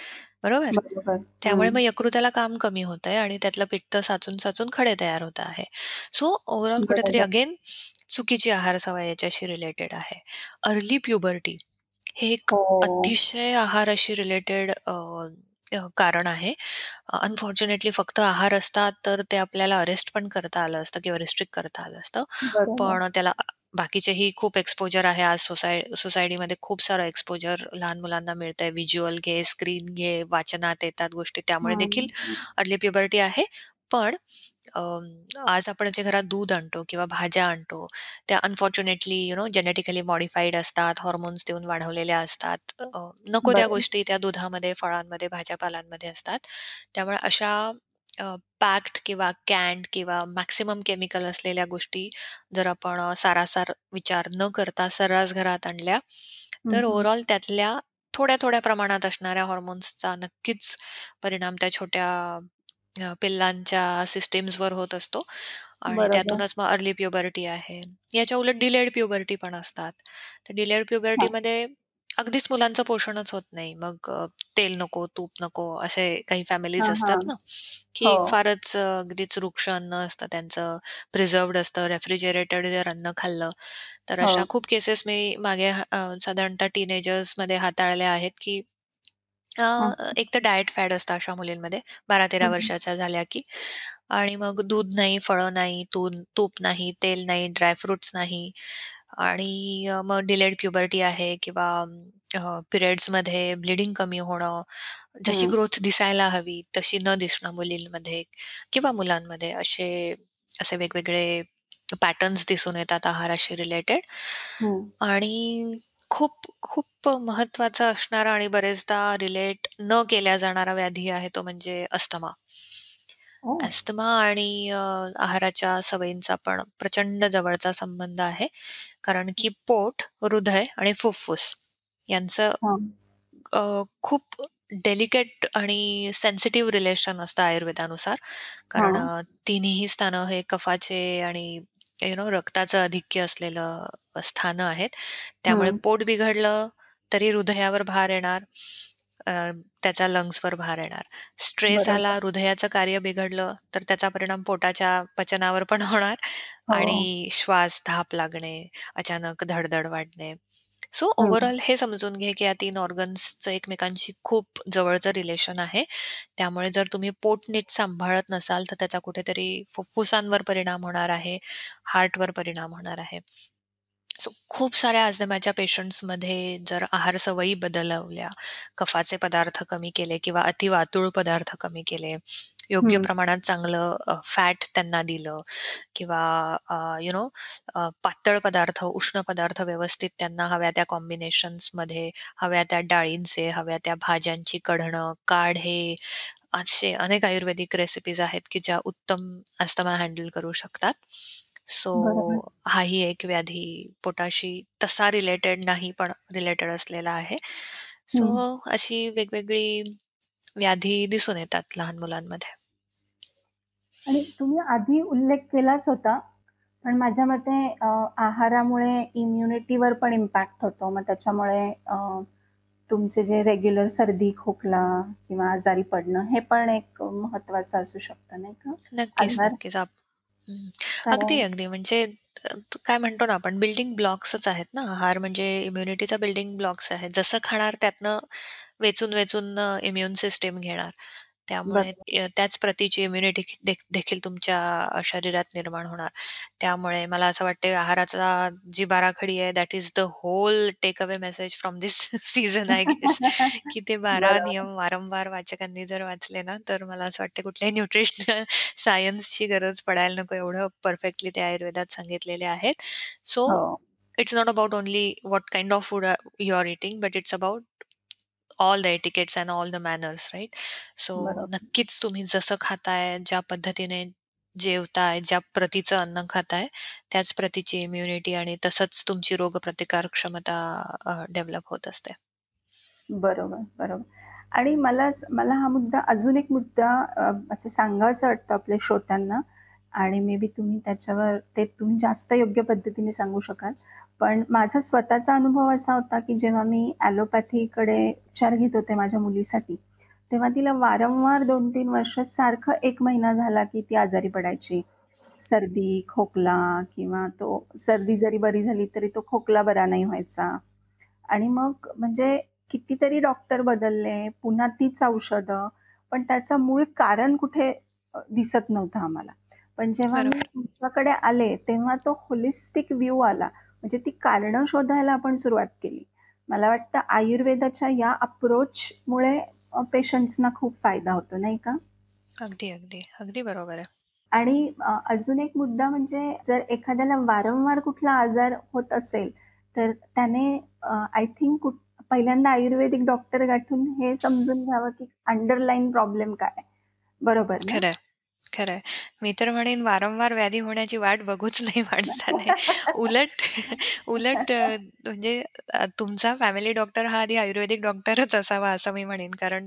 बरोबर? बरोबर. त्यामुळे हं. मग यकृताला काम कमी होतंय आणि त्यातलं पित्त साचून-साचून खडे तयार होत आहे. सो ओव्हरऑल कुठेतरी बरोबर. अगेन चुकीची आहार सवय याच्याशी रिलेटेड आहे. अर्ली प्युबर्टी हे एक हो. अतिशय आहाराशी रिलेटेड अ, कारण आहे. अनफॉर्च्युनेटली फक्त आहार असता तर ते आपल्याला अरेस्ट पण करता आलं असतं किंवा रिस्ट्रिक्ट करता आलं असतं. बरोबर. पण त्याला बाकीचेही खूप एक्सपोजर आहे आज सोसाय सोसायटीमध्ये खूप सारं एक्सपोजर लहान मुलांना मिळतंय. व्हिज्युअल घे, स्क्रीन घे, वाचनात येतात गोष्टी त्यामुळे देखील हं. अर्ली प्युबर्टी आहे. पण अं, आज आपण जे घरात दूध आणतो किंवा भाज्या आणतो, त्या unfortunately you know genetically modified असतात, हॉर्मोन्स देऊन वाढवलेल्या असतात. अ, नको त्या. गोष्टी त्या दुधामध्ये, फळांमध्ये, भाज्या-पालांमध्ये असतात. त्यामुळे अशा अ, पॅक्ड किंवा कॅन्ड किंवा मॅक्सिमम केमिकल असलेल्या गोष्टी जर आपण अ, सारासार विचार न करता सर्रास घरात आणल्या, हं, तर हं. ओव्हरऑल त्यातल्या थोड्या-थोड्या प्रमाणात असणाऱ्या हॉर्मोन्सचा नक्कीच परिणाम त्या छोट्या अ, पिल्लांच्या सिस्टम्सवर होत असतो आणि बरोबर. त्यातूनच मग अर्ली प्युबर्टी आहे. याच्या उलट डिलेड प्युबर्टी पण असतात. तर डिलेड हां. प्युबर्टीमध्ये अगदीच मुलांचं पोषणच होत नाही. मग अ, तेल नको, तूप नको असे काही फॅमिलीज हां, असतात हां. ना, हो. की फारच अ, अगदीच रुक्ष अन्न असतं त्यांचं, प्रिझर्व्हड असतं, रेफ्रिजरेटेड जर अन्न खाल्लं, तर हो. अशा खूप केसेस मी मागे अ, साधारणतः टीनेजर्समध्ये हाताळल्या आहेत, की अ, हां. एक तर डायट फॅड असतं अशा मुलींमध्ये 12-13 हं, हं. वर्षाच्या झाल्या की आणि मग दूध नाही, फळं नाही, तून तूप नाही, तेल नाही, ड्राय फ्रुट्स नाही आणि अ, मग डिलेड प्युबर्टी आहे किंवा अ, पिरियड्समध्ये ब्लीडिंग कमी होणं, जशी हं, ग्रोथ दिसायला हवी तशी न दिसणं मुलींमध्ये किंवा मुलांमध्ये असे असे वेगवेगळे पॅटर्न्स दिसून येतात आहाराशी रिलेटेड हं. आणि खूप खूप महत्त्वाचा असणारा आणि बरेचदा रिलेट न केल्या जाणारा व्याधी आहे तो म्हणजे अस्थमा. ओह! अस्थमा आणि अ, आहाराच्या सवयींचा पण प्रचंड जवळचा संबंध आहे. कारण की पोट, हृदय आणि फुफ्फुस यांचं हां, अ, खूप डेलिकेट आणि सेन्सिटिव्ह रिलेशन असतं आयुर्वेदानुसार. कारण हां. अ, तिन्हीही स्थानं हे कफाचे आणि यू नो रक्ताचं आधिक्य असलेलं स्थानं आहेत. त्यामुळे हं. पोट बिघडलं तरी हृदयावर भार येणार, अ, त्याचा लंग्सवर भार येणार. स्ट्रेस आला, बरोबर. हृदयाचं कार्य बिघडलं, तर त्याचा परिणाम पोटाच्या पचनावर पण होणार हो. आणि श्वास, धाप लागणे, अचानक धडधड वाढणे. सो हं. ओव्हरऑल हे समजून घे, की या 3 ऑर्गन्सचं एकमेकांशी खूप जवळचं रिलेशन आहे. त्यामुळे जर तुम्ही पोट नीट सांभाळत नसाल, तर त्याचा कुठेतरी फुफ्फुसांवर परिणाम होणार आहे, हार्टवर परिणाम होणार आहे. सो खूप साऱ्या अस्थमाच्या पेशंट्समध्ये जर आहार सवयी बदलवल्या, कफाचे पदार्थ कमी केले किंवा अतिवातुळ पदार्थ कमी केले, योग्य हं. प्रमाणात चांगलं फॅट त्यांना दिलं किंवा यू नो पातळ पदार्थ, उष्ण पदार्थ व्यवस्थित त्यांना हव्या त्या कॉम्बिनेशन्समध्ये, हव्या त्या डाळींचे, हव्या त्या भाज्यांची कढणं, काढे असे अनेक आयुर्वेदिक रेसिपीज आहेत, की ज्या उत्तम अस्थमा हँडल करू शकतात. सो बरोबर. हाही एक व्याधी पोटाशी तसा रिलेटेड नाही, पण रिलेटेड असलेला आहे. सो. अशी वेगवेगळी व्याधी दिसून येतात लहान मुलांमध्ये. आणि तुम्ही आधी उल्लेख केलाच होता, पण माझ्या मते अ, आहारामुळे इम्युनिटीवर पण इम्पॅक्ट होतो. मग त्याच्यामुळे अ, तुमचे जे रेग्युलर सर्दी, खोकला किंवा आजारी पडणं हे पण एक महत्त्वाचं असू शकतं, नाही का? नक्कीच, आहार नक्कीच. आप हं. अगदी, कारण अगदी. म्हणजे अ, काय म्हणतो ना आपण बिल्डिंग ब्लॉक्सच आहेत ना. आहार म्हणजे इम्युनिटीचा बिल्डिंग ब्लॉक्स आहे. जसं खाणार त्यातनं वेचून-वेचून इम्यून सिस्टम घेणार. त्यामुळे बरोबर. अ, त्याच प्रतीची इम्युनिटी देखील तुमच्या अ, शरीरात निर्माण होणार. त्यामुळे मला असं वाटतं आहाराचा जी बाराखडी आहे that is the whole take away message from this season I guess, की ते 12 बरोबर. नियम वारंवार वाचकांनी जर वाचले ना, तर मला असं वाटतं कुठल्याही न्यूट्रिशनल सायन्सची गरज पडायला नको एवढं परफेक्टली ते आयुर्वेदात सांगितलेले आहेत. सो हो, it's not about only what kind of food you are eating, but it's about all the etiquettes and all the manners right? So बरोबर. नक्कीच तुम्ही जसं खाताय, ज्या पद्धतीने जेवताय, ज्या प्रतीचं अन्न खाताय, त्याच प्रतीची इम्युनिटी आणि तसंच तुमची रोगप्रतिकार क्षमता डेव्हलप होत असते. बरोबर, बरोबर. आणि मला मला हा मुद्दा अजून एक मुद्दा अ, असं सांगावासा वाटतो आपल्या श्रोत्यांना आणि मे बी तुम्ही त्याच्यावर ते तुम्ही जास्त योग्य पद्धतीने सांगू शकाल. पण माझा स्वतःचा अनुभव असा होता, की जेव्हा मी ॲलोपॅथीकडे उपचार घेत होते माझ्या मुलीसाठी, तेव्हा तिला वारंवार 2-3 वर्ष सारखं 1 महिना झाला, की ती आजारी पडायची. सर्दी, खोकला किंवा तो सर्दी जरी बरी झाली, तरी तो खोकला बरा नाही व्हायचा. आणि मग म्हणजे कितीतरी डॉक्टर बदलले, पुन्हा तीच औषधं, पण त्याचं मूळ कारण कुठे दिसत नव्हतं आम्हाला. पण जेव्हा मी. तुमच्याकडे आले, तेव्हा तो होलिस्टिक व्ह्यू आला. म्हणजे ती कारणं शोधायला आपण सुरुवात केली. मला वाटतं आयुर्वेदाच्या या अप्रोचमुळे पेशंट्सना खूप फायदा होतो, नाही का? अगदी, अगदी. अगदी बरोबर आहे. आणि अजून एक मुद्दा म्हणजे जर एखाद्याला वारंवार कुठला आजार होत असेल, तर त्याने आय थिंक कुठ पहिल्यांदा आयुर्वेदिक डॉक्टर गाठून हे समजून घ्यावं, की अंडरलाईन प्रॉब्लेम काय? बरोबर? खरंय. मी तर म्हणेन वारंवार व्याधी होण्याची वाट बघूच नाही माणसाने. उलट उलट अ, म्हणजे अ, तुमचा फॅमिली डॉक्टर हा आधी आयुर्वेदिक डॉक्टरच असावा असं मी म्हणेन. कारण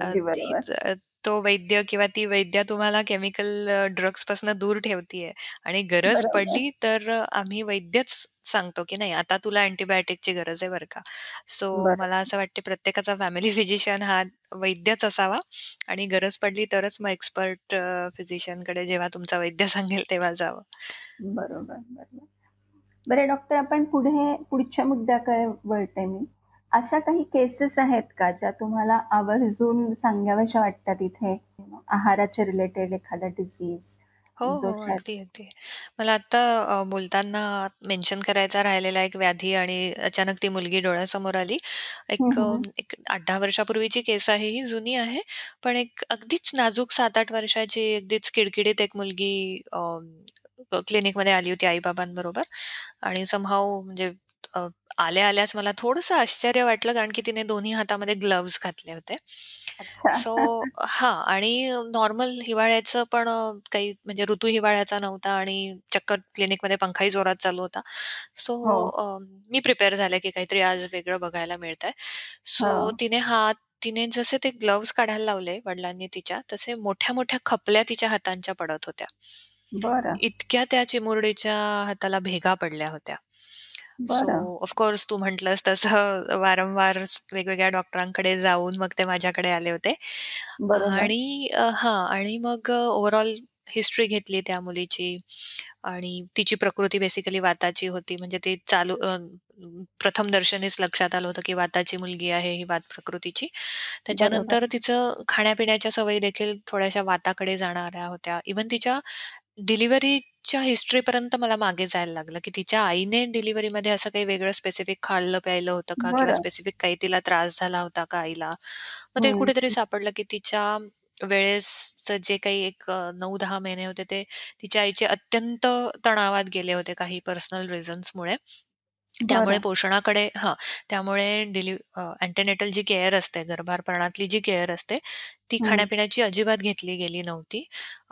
अ, अगदी हीच बरोबर. अ, तो वैद्य किंवा ती वैद्य तुम्हाला केमिकल अ, ड्रग्सपासून दूर ठेवतीये आणि गरज बरोबर, पडली तर अ, आम्ही वैद्यच सांगतो, की नाही आता तुला अँटिबायोटिकची गरज आहे बरं का. सो मला असं वाटते प्रत्येकाचा फॅमिली फिजिशियन हा वैद्यच असावा आणि गरज पडली तरच मग एक्सपर्ट अ, फिजिशियनकडे जेव्हा तुमचा वैद्य सांगेल तेव्हा जावं. बरोबर, बरोबर. बरं डॉक्टर आपण पुढे पुढच्या मुद्द्याकडे वळते मी. अशा काही केसेस आहेत का ज्या तुम्हाला आवर्जून सांगाव्याशा वाटतात इथे? आहाराच्या रिलेटेड एखादा डिसीज हो, हो. अगदी, अगदी. मला आत्ता अ, बोलताना मेन्शन करायचा राहिलेला एक व्याधी आणि अचानक ती मुलगी डोळ्यासमोर आली. हं, एक अ, हं. एक 8-10 वर्षापूर्वीची केस आहे ही, जुनी आहे. पण एक अगदीच नाजूक 7-8 वर्षाची अगदीच किडकिडीत एक मुलगी अ, क्लिनिकमध्ये आली होती आई-बाबांबरोबर आणि समहाऊ म्हणजे अ, आल्या-आल्याच मला थोडंसं आश्चर्य वाटलं कारण की तिने दोन्ही हातामध्ये ग्लोव्हज घातले होते. अच्छा. सो हां आणि नॉर्मल हिवाळ्याचं पण अ, काही म्हणजे ऋतू हिवाळ्याचा नव्हता आणि चक्क क्लिनिकमध्ये पंखाही जोरात चालू होता. सो हो, अ, मी प्रिपेअर झाले की काहीतरी आज वेगळं बघायला मिळतंय. सो हो. तिने हात तिने जसे ते ग्लोव्हज काढायला लावले वडिलांनी तिच्या, तसे मोठ्या-मोठ्या खपल्या तिच्या हातांच्या पडत होत्या. बरं, इतक्या त्या चिमुरडीच्या हाताला भेगा पडल्या होत्या. सो बरं. ऑफ कोर्स तू म्हटलंस तसं वारंवार वेगवेगळ्या डॉक्टरांकडे जाऊन मग ते माझ्याकडे आले होते. बरोबर. आणि अ, हां आणि मग अ, ओव्हरऑल हिस्ट्री घेतली त्या मुलीची आणि तिची प्रकृती बेसिकली वाताची होती. म्हणजे ते चालू अ, प्रथमदर्शनीच लक्षात आलं होतं, की वाताची मुलगी आहे, ही वात प्रकृतीची. बरोबर. त्याच्यानंतर तिचं खाण्यापिण्याच्या सवयी देखील थोड्याशा वाताकडे जाणाऱ्या होत्या. इव्हन तिच्या डिलिव्हरीच्या हिस्ट्रीपर्यंत मला मागे जायला लागलं, की तिच्या आईने डिलिव्हरीमध्ये असं काही वेगळं स्पेसिफिक खाल्लं-प्यायलं होतं का? किंवा बरं. स्पेसिफिक काही तिला त्रास झाला होता का आईला? मग ते हं, कुठेतरी. सापडलं, की तिच्या वेळेसचं जे काही एक अ, 9-10 महिने होते ते तिच्या आईचे अत्यंत तणावात गेले होते काही पर्सनल रिझन्समुळे. त्यामुळे बरं. पोषणाकडे हां, त्यामुळे डिलिव अ, अँटेनेटल जी केअर असते, गर्भारपणातली जी केअर असते, ती हं. खाण्यापिण्याची अजिबात घेतली गेली नव्हती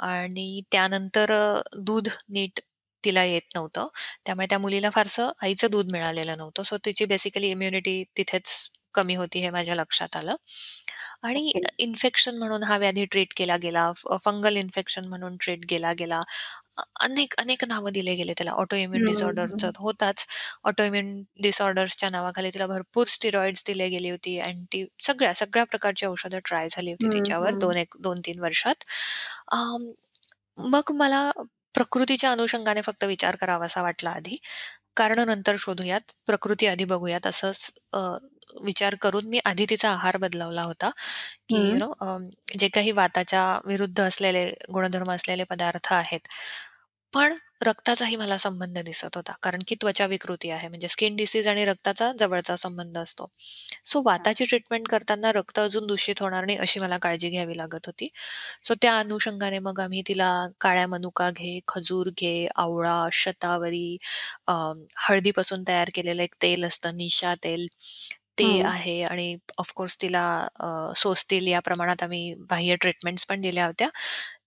आणि त्यानंतर अ, दूध नीट तिला येत नव्हतं. त्यामुळे त्या मुलीला फारसं आईचं दूध मिळालेलं नव्हतं. सो तिची बेसिकली इम्युनिटी तिथेच कमी होती हे माझ्या लक्षात आलं. आणि. इन्फेक्शन म्हणून हा व्याधी ट्रीट केला गेला. फंगल इन्फेक्शन म्हणून ट्रीट केला गेला. अ, अनेक, अनेक नावं दिले गेले त्याला. ऑटो इम्यून हं, डिसऑर्डर. होताच. ऑटो इम्यून डिसऑर्डर्सच्या नावाखाली तिला भरपूर स्टिरॉइड्स दिले गेली होती. अँटी सगळ्या, सगळ्या प्रकारची औषधं ट्राय झाली होती हं, तिच्यावर हं. 2 एक 2-3 वर्षात. अं, मग मला प्रकृतीच्या अनुषंगाने फक्त विचार करावासा वाटला आधी. कारणं नंतर शोधूयात, प्रकृती आधी बघूयात असंच अ, विचार करून मी आधी तिचा आहार बदलवला होता, की यू हं. नो जे काही वाताच्या विरुद्ध असलेले गुणधर्म असलेले पदार्थ आहेत. पण रक्ताचाही मला संबंध दिसत होता. कारण की त्वचा विकृती आहे. म्हणजे स्किन डिसीज आणि रक्ताचा जवळचा संबंध असतो. सो हां. वाताची ट्रीटमेंट करताना रक्त अजून दूषित होणार नाही अशी मला काळजी घ्यावी लागत होती. सो त्या अनुषंगाने मग आम्ही तिला काळ्या मनुका घे, खजूर घे, आवळा, शतावरी, अ, हळदीपासून तयार केलेलं एक तेल असतं निशा तेल, ते हं. आहे आणि ऑफकोर्स तिला अ, सोसतील या प्रमाणात आम्ही बाह्य ट्रीटमेंट्स पण दिल्या होत्या.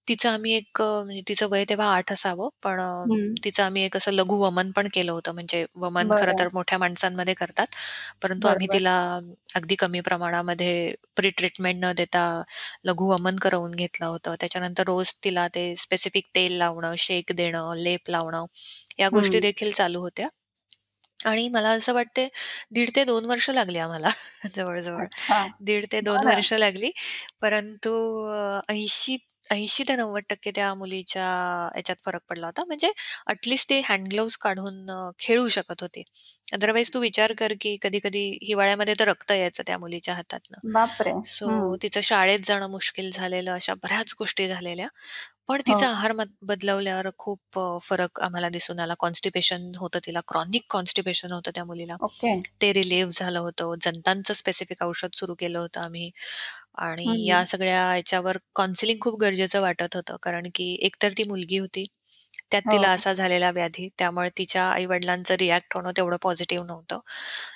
तिचं आम्ही एक अ, म्हणजे तिचं वय तेव्हा 8 असावं, पण अ, हं. तिचं आम्ही एक असं लघु वमन पण केलं होतं. म्हणजे वमन खरं बरं. तर मोठ्या माणसांमध्ये करतात. परंतु आम्ही बरोबर. तिला अगदी कमी प्रमाणामध्ये प्री ट्रीटमेंट न देता लघु वमन करवून घेतलं होतं. त्याच्यानंतर रोज तिला ते स्पेसिफिक तेल लावणं, शेक देणं, लेप लावणं, या गोष्टी हं. देखील चालू होत्या. आणि मला असं वाटते दीड ते 2 वर्ष लागली आम्हाला जवळ-जवळ. अच्छा. दीड ते 2 बरं. वर्ष लागली. परंतु अ, 80 80 ते 90% त्या मुलीच्या ह्याच्यात फरक पडला होता. म्हणजे ॲट लीस्ट ते हँड ग्लोव्हज काढून अ, खेळू शकत होती. अदरवाईज तू विचार कर, की कधी-कधी हिवाळ्यामध्ये तर रक्त यायचं त्या मुलीच्या हातातनं. बापरे! सो हं. तिचं शाळेत जाणं मुश्किल झालेलं, अशा बऱ्याच गोष्टी झालेल्या. पण तिचा हो. आहार मत बदलवल्यावर खूप अ, फरक आम्हाला दिसून आला. कॉन्स्टिपेशन होतं तिला, क्रॉनिक कॉन्स्टिपेशन होतं त्या मुलीला. ओके. ते रिलीव्ह झालं होतं. जंतांचं स्पेसिफिक औषध सुरू केलं होतं आम्ही आणि या हं. सगळ्या याच्यावर काउन्सिलिंग खूप गरजेचं वाटत होतं. कारण की एकतर ती मुलगी होती, त्यात तिला हो. असा झालेला व्याधी, त्यामुळे तिच्या आई-वडिलांचं रिएक्ट होणं तेवढं पॉझिटिव्ह नव्हतं.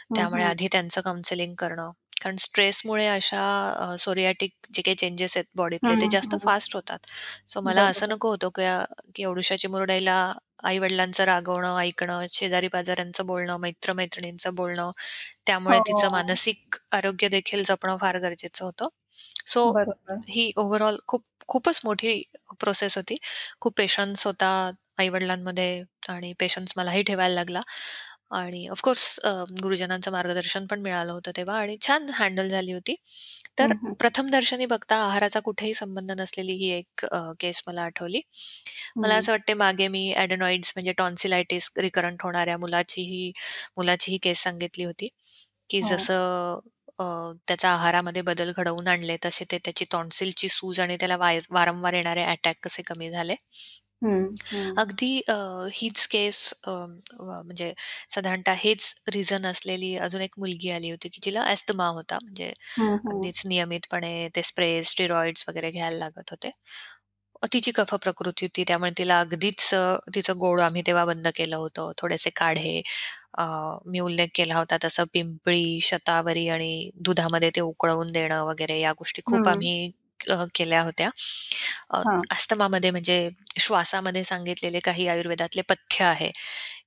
हं, त्यामुळे हं. आधी त्यांचं काउन्सिलिंग करणं. कारण स्ट्रेसमुळे अशा सोरियाटिक जे काही चेंजेस आहेत बॉडीतले ते हं, जास्त हं. फास्ट होतात. सो मला असं बरोबर. नको होतं की अ, की चिमुरड्याला आई-वडिलांचं रागवणं, ऐकणं, शेजारी-पाजाऱ्यांचं बोलणं, मित्र-मैत्रिणींचं बोलणं, त्यामुळे तिचं हो. मानसिक आरोग्य देखील जपणं फार गरजेचं होतं. सो बरोबर. ही ओव्हरऑल खूप खूपच मोठी प्रोसेस होती. खूप पेशन्स होता आई-वडिलांमध्ये आणि पेशन्स मलाही ठेवायला लागला आणि ऑफ कोर्स अ, गुरुजनांचं मार्गदर्शन पण मिळालं होतं तेव्हा आणि छान हँडल झाली होती. तर हं, हं. प्रथमदर्शनी बघता आहाराचा कुठेही संबंध नसलेली ही एक अ, केस मला आठवली. मला हं. असं वाटते मागे मी एडेनॉइड्स म्हणजे टॉन्सिलायटिस रिकरंट होणाऱ्या मुलाचीही मुलाचीही केस सांगितली होती, की हो. जसं अ, त्याच्या आहारामध्ये बदल घडवून आणले, तसे ते त्याची टॉन्सिलची सूज आणि त्याला वारंवार येणारे अटॅक कसे कमी झाले. हं, हं. अगदी अ, हीच केस अ, म्हणजे साधारणतः हेच रिझन असलेली अजून एक मुलगी आली होती, की जिला अस्थमा होता. म्हणजे हं, हं. अगदीच नियमितपणे ते स्प्रे, स्टेरॉइड्स वगैरे घ्यायला लागत होते. तिची कफ प्रकृती होती, त्यामुळे तिला अगदीच अ, तिचं गोड आम्ही तेव्हा बंद केलं होतं. थोडेसे काढे अ, मी उल्लेख केला होता तसं पिंपळी, शतावरी आणि दुधामध्ये ते उकळवून देणं वगैरे या गोष्टी खूप हं. आम्ही अ, केल्या होत्या. अ, हां. अस्थमामध्ये म्हणजे श्वासामध्ये सांगितलेले काही आयुर्वेदातले पथ्य आहे,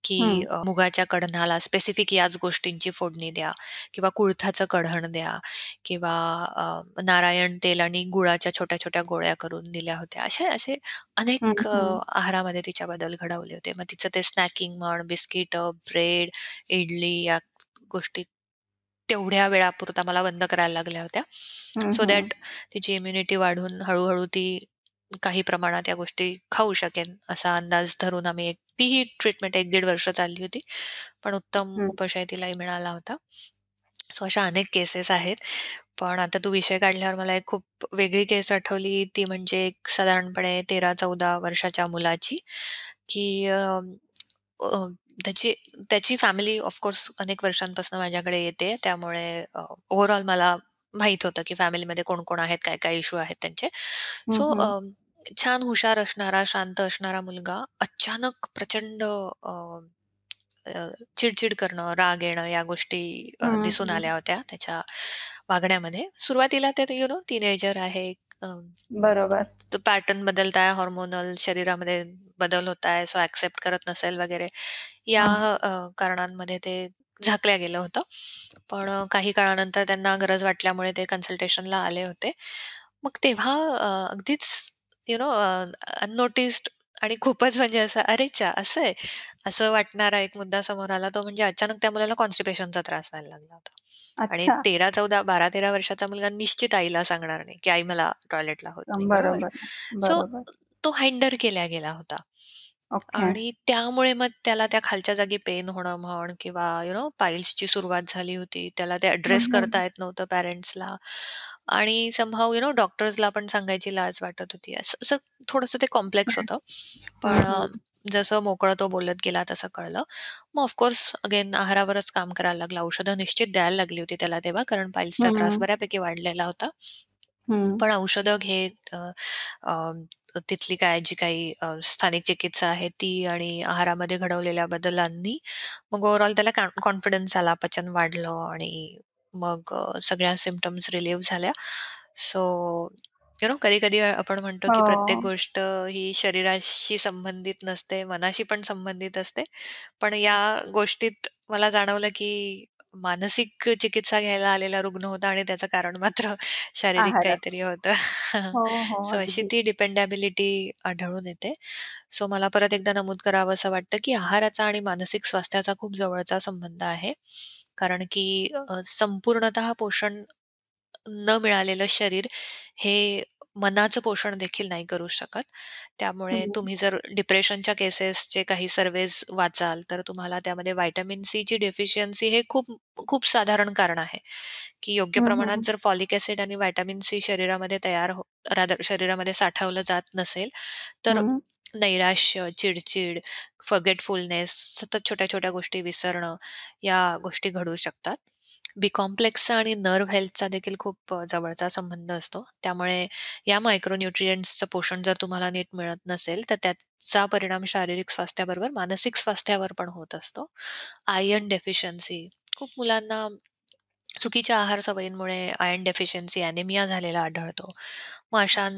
की हं. अ, मुगाच्या कढणाला स्पेसिफिक याच गोष्टींची फोडणी द्या किंवा कुळथाचं कढण द्या किंवा अ, नारायण तेल आणि गुळाच्या छोट्या-छोट्या गोळ्या करून दिल्या होत्या. असे असे हं, अनेक अ, हं. आहारामध्ये तिच्या बदल घडवले होते. मग तिचं ते स्नॅकिंग म्हण, बिस्किटं, ब्रेड, इडली या गोष्टी तेवढ्या वेळापुरता मला बंद करायला लागल्या होत्या. सो. दॅट तिची इम्युनिटी वाढून हळू ती काही प्रमाणात या गोष्टी खाऊ शकेन, असा अंदाज धरून आम्ही एक तीही ट्रीटमेंट 1-दीड वर्ष चालली होती. पण उत्तम. उपशय तिलाही मिळाला होता. सो अशा अनेक केसेस आहेत. पण आता तू विषय काढल्यावर मला एक खूप वेगळी केस आठवली. ती म्हणजे एक साधारणपणे 13-14 वर्षाच्या मुलाची, की अ, त्याची त्याची फॅमिली ऑफ कोर्स अनेक वर्षांपासून माझ्याकडे येते. त्यामुळे अ, ओव्हरऑल मला माहीत होतं, की फॅमिलीमध्ये कोण-कोण आहेत, काय-काय इश्यू आहेत त्यांचे. हं, सो हं. अ, छान हुशार असणारा, शांत असणारा मुलगा अचानक प्रचंड अ, अ, चिड करणं, राग येणं या गोष्टी अ, हं, दिसून हं. आल्या होत्या त्याच्या वागण्यामध्ये. सुरुवातीला ते यू नो टीनेजर आहे. अ, बरोबर. तो पॅटर्न बदलताय, हार्मोनल शरीरामध्ये बदल होताय, सो एक्सेप्ट करत नसेल वगैरे या हं. अ, कारणांमध्ये ते झाकल्या गेलं होतं. पण अ, काही काळानंतर त्यांना गरज वाटल्यामुळे ते कन्सल्टेशनला आले होते. मग तेव्हा अ, अगदीच यू नो अननोटिस्ड आणि खूपच म्हणजे असं "अरेच्चा! असं आहे?" असं वाटणारा एक मुद्दा समोर आला. तो म्हणजे अचानक त्या मुलाला कॉन्स्टिपेशनचा त्रास व्हायला लागला होता. आणि अच्छा. 13-14, 12-13 वर्षाचा मुलगा निश्चित आईला सांगणार नाही, की "आई मला टॉयलेटला होत नाही." बरोबर? बरोबर, सो बरोबर. तो हाइंडर केला गेला होता. ओके. आणि त्यामुळे मग त्याला त्या खालच्या जागी पेन होणं म्हण किंवा यू नो पाईल्सची सुरुवात झाली होती. त्याला ते हं, अॅड्रेस हं. करता येत नव्हतं पॅरेंट्सला आणि समहाऊ यू नो डॉक्टर्सला पण सांगायची लाज वाटत होती. असं असं थोडंसं ते कॉम्प्लेक्स होतं. हं, पण अ, हं. जसं मोकळं तो बोलत गेला तसं कळलं. मग ऑफ अगेन आहारावरच काम करायला लागला. औषधं निश्चित द्यायला लागली होती त्याला तेव्हा कारण पाईल्सचा त्रास हं, बऱ्यापैकी वाढलेला होता. हं. पण औषधं घेत अ, अ, तिथली काय जी काही अ, स्थानिक चिकित्सा आहे ती आणि आहारामध्ये घडवलेल्या बदलांनी मग ओव्हरऑल त्याला कॉन कॉन्फिडन्स आला, पचन वाढलं आणि मग अ, सगळ्या सिम्प्टम्स रिलीव्ह झाल्या. सो यू नो कधी-कधी आपण म्हणतो की प्रत्येक हो. गोष्ट ही शरीराशी संबंधित नसते, मनाशी पण संबंधित असते. पण या गोष्टीत मला जाणवलं की मानसिक चिकित्सा घ्यायला आलेला रुग्ण होता आणि त्याचं कारण मात्र शारीरिक आहारात. काहीतरी होतं. हो, हो. सो अशी अगदी. ती डिपेंडॅबिलिटी आढळून येते. सो मला परत एकदा नमूद करावंसं वाटतं, की आहाराचा आणि मानसिक स्वास्थ्याचा खूप जवळचा संबंध आहे. कारण की अ, संपूर्णतः पोषण न मिळालेलं शरीर हे मनाचं पोषण देखील नाही करू शकत. त्यामुळे हं. तुम्ही जर डिप्रेशनच्या केसेसचे काही सर्व्हेज वाचाल, तर तुम्हाला त्यामध्ये व्हिटॅमिन सीची डेफिशियन्सी हे खूप खूप साधारण कारण आहे, की योग्य हं, प्रमाणात हं. जर फॉलिक ॲसिड आणि व्हिटॅमिन सी शरीरामध्ये तयार हो रादर शरीरामध्ये साठवलं जात नसेल, तर हं. नैराश्य, चिडचिड फॉरगेटफुलनेस, सतत छोट्या-छोट्या गोष्टी विसरणं, या गोष्टी घडू शकतात. बी कॉम्प्लेक्सचा आणि नर्व्ह हेल्थचा देखील खूप अ, जवळचा संबंध असतो. त्यामुळे या मायक्रोन्यूट्रिएंट्सचं पोषण जर तुम्हाला नीट मिळत नसेल, तर त्याचा परिणाम शारीरिक स्वास्थ्याबरोबर मानसिक स्वास्थ्यावर पण होत असतो. आयर्न डेफिशियन्सी खूप मुलांना चुकीच्या आहार सवयींमुळे आयर्न डेफिशियन्सी, ॲनिमिया झालेला आढळतो.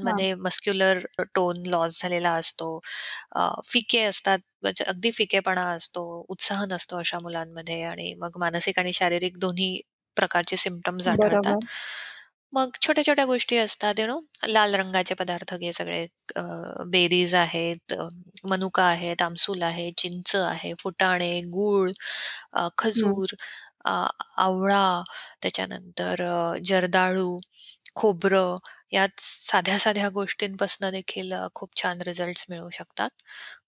अच्छा. माशांमध्ये मस्क्युलर टोन लॉस झालेला असतो. अ, फिके असतात, म्हणजे अगदी फिकेपणा असतो, उत्साह नसतो अशा मुलांमध्ये आणि मग मानसिक आणि शारीरिक दोन्ही प्रकारचे सिम्प्टम्स आढळतात. बरोबर. मग छोट्या-छोट्या गोष्टी असतात यू नो लाल रंगाचे पदार्थ घे सगळे बेरीज आहेत, अ, मनुका आहेत, आमसूल आहे, चिंच आहे, फुटाणे, गूळ, अ, हं. खजूर, आवळा, त्याच्यानंतर अ, जर्दाळू, खोबरं यात साध्या-साध्या गोष्टींपासून देखील अ, खूप छान रिझल्ट्स मिळू शकतात.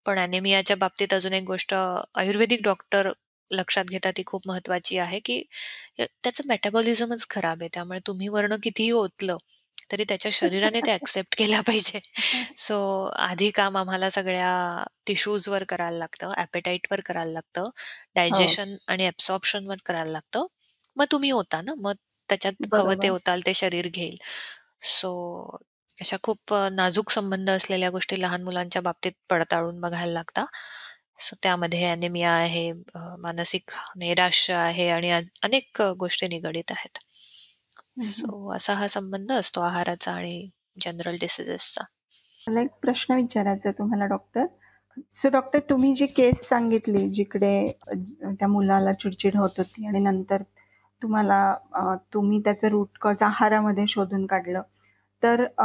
पण ॲनिमियाच्या बाबतीत अजून एक गोष्ट आयुर्वेदिक डॉक्टर लक्षात घेतात ती खूप महत्त्वाची आहे, की त्याचं मेटाबॉलिझमच खराब आहे. त्यामुळे तुम्ही वरनं कितीही ओतलं, तरी त्याच्या शरीराने ते एक्सेप्ट केला पाहिजे. सो आधी काम आम्हाला सगळ्या टिश्यूजवर करायला लागतं, ॲपेटाइटवर करायला लागतं, हो. डायजेशन आणि ॲब्सॉर्प्शनवर करायला लागतं. मग तुम्ही ओता ना, मग त्याच्यात हवं ते बरोबर. ओताल ते शरीर घेईल. सो अशा खूप अ, नाजूक संबंध असलेल्या गोष्टी लहान मुलांच्या बाबतीत पडताळून बघायला लागतात. सो त्यामध्ये ॲनिमिया आहे, अ, मानसिक नैराश्य आहे आणि अनेक अ, गोष्टी निगडीत आहेत. सो असा हा संबंध असतो आहाराचा आणि जनरल डिसीजेसचा. मला एक प्रश्न विचारायचा आहे तुम्हाला डॉक्टर. सो डॉक्टर तुम्ही जी केस सांगितली जिकडे अ, त्या मुलाला चिड होत होती आणि नंतर तुम्हाला अ, तुम्ही त्याचं रूट कॉज आहारामध्ये शोधून काढलं. तर अ,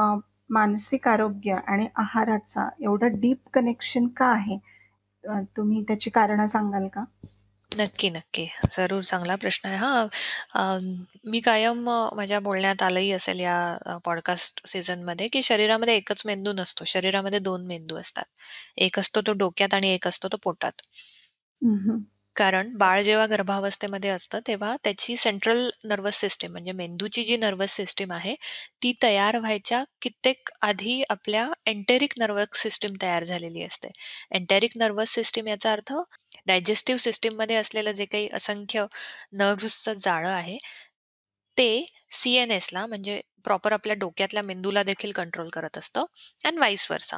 मानसिक आरोग्य आणि आहाराचा एवढं डीप कनेक्शन का आहे? अ, तुम्ही त्याची कारणं सांगाल का? नक्की, नक्की. जरूर चांगला प्रश्न आहे. हां, अ, मी कायम अ, माझ्या बोलण्यात आलंही असेल या अ, पॉडकास्ट सीझनमध्ये, की शरीरामध्ये एकच मेंदू नसतो. शरीरामध्ये 2 मेंदू असतात. एक असतो तो डोक्यात आणि एक असतो तो पोटात. हं, हं. कारण बाळ जेव्हा गर्भावस्थेमध्ये असतं, तेव्हा त्याची सेंट्रल नर्वस सिस्टीम म्हणजे मेंदूची जी नर्व्हस सिस्टीम आहे, ती तयार व्हायच्या कित्येक आधी आपल्या एंटेरिक नर्व्हस सिस्टीम तयार झालेली असते. एंटेरिक नर्व्हस सिस्टीम याचा अर्थ डायजेस्टिव्ह सिस्टीममध्ये असलेलं जे काही असंख्य नर्व्हसचं जाळं आहे, ते सी-एन-एसला म्हणजे प्रॉपर आपल्या डोक्यातल्या मेंदूला देखील कंट्रोल करत असतं अँड वाईस वर्सा.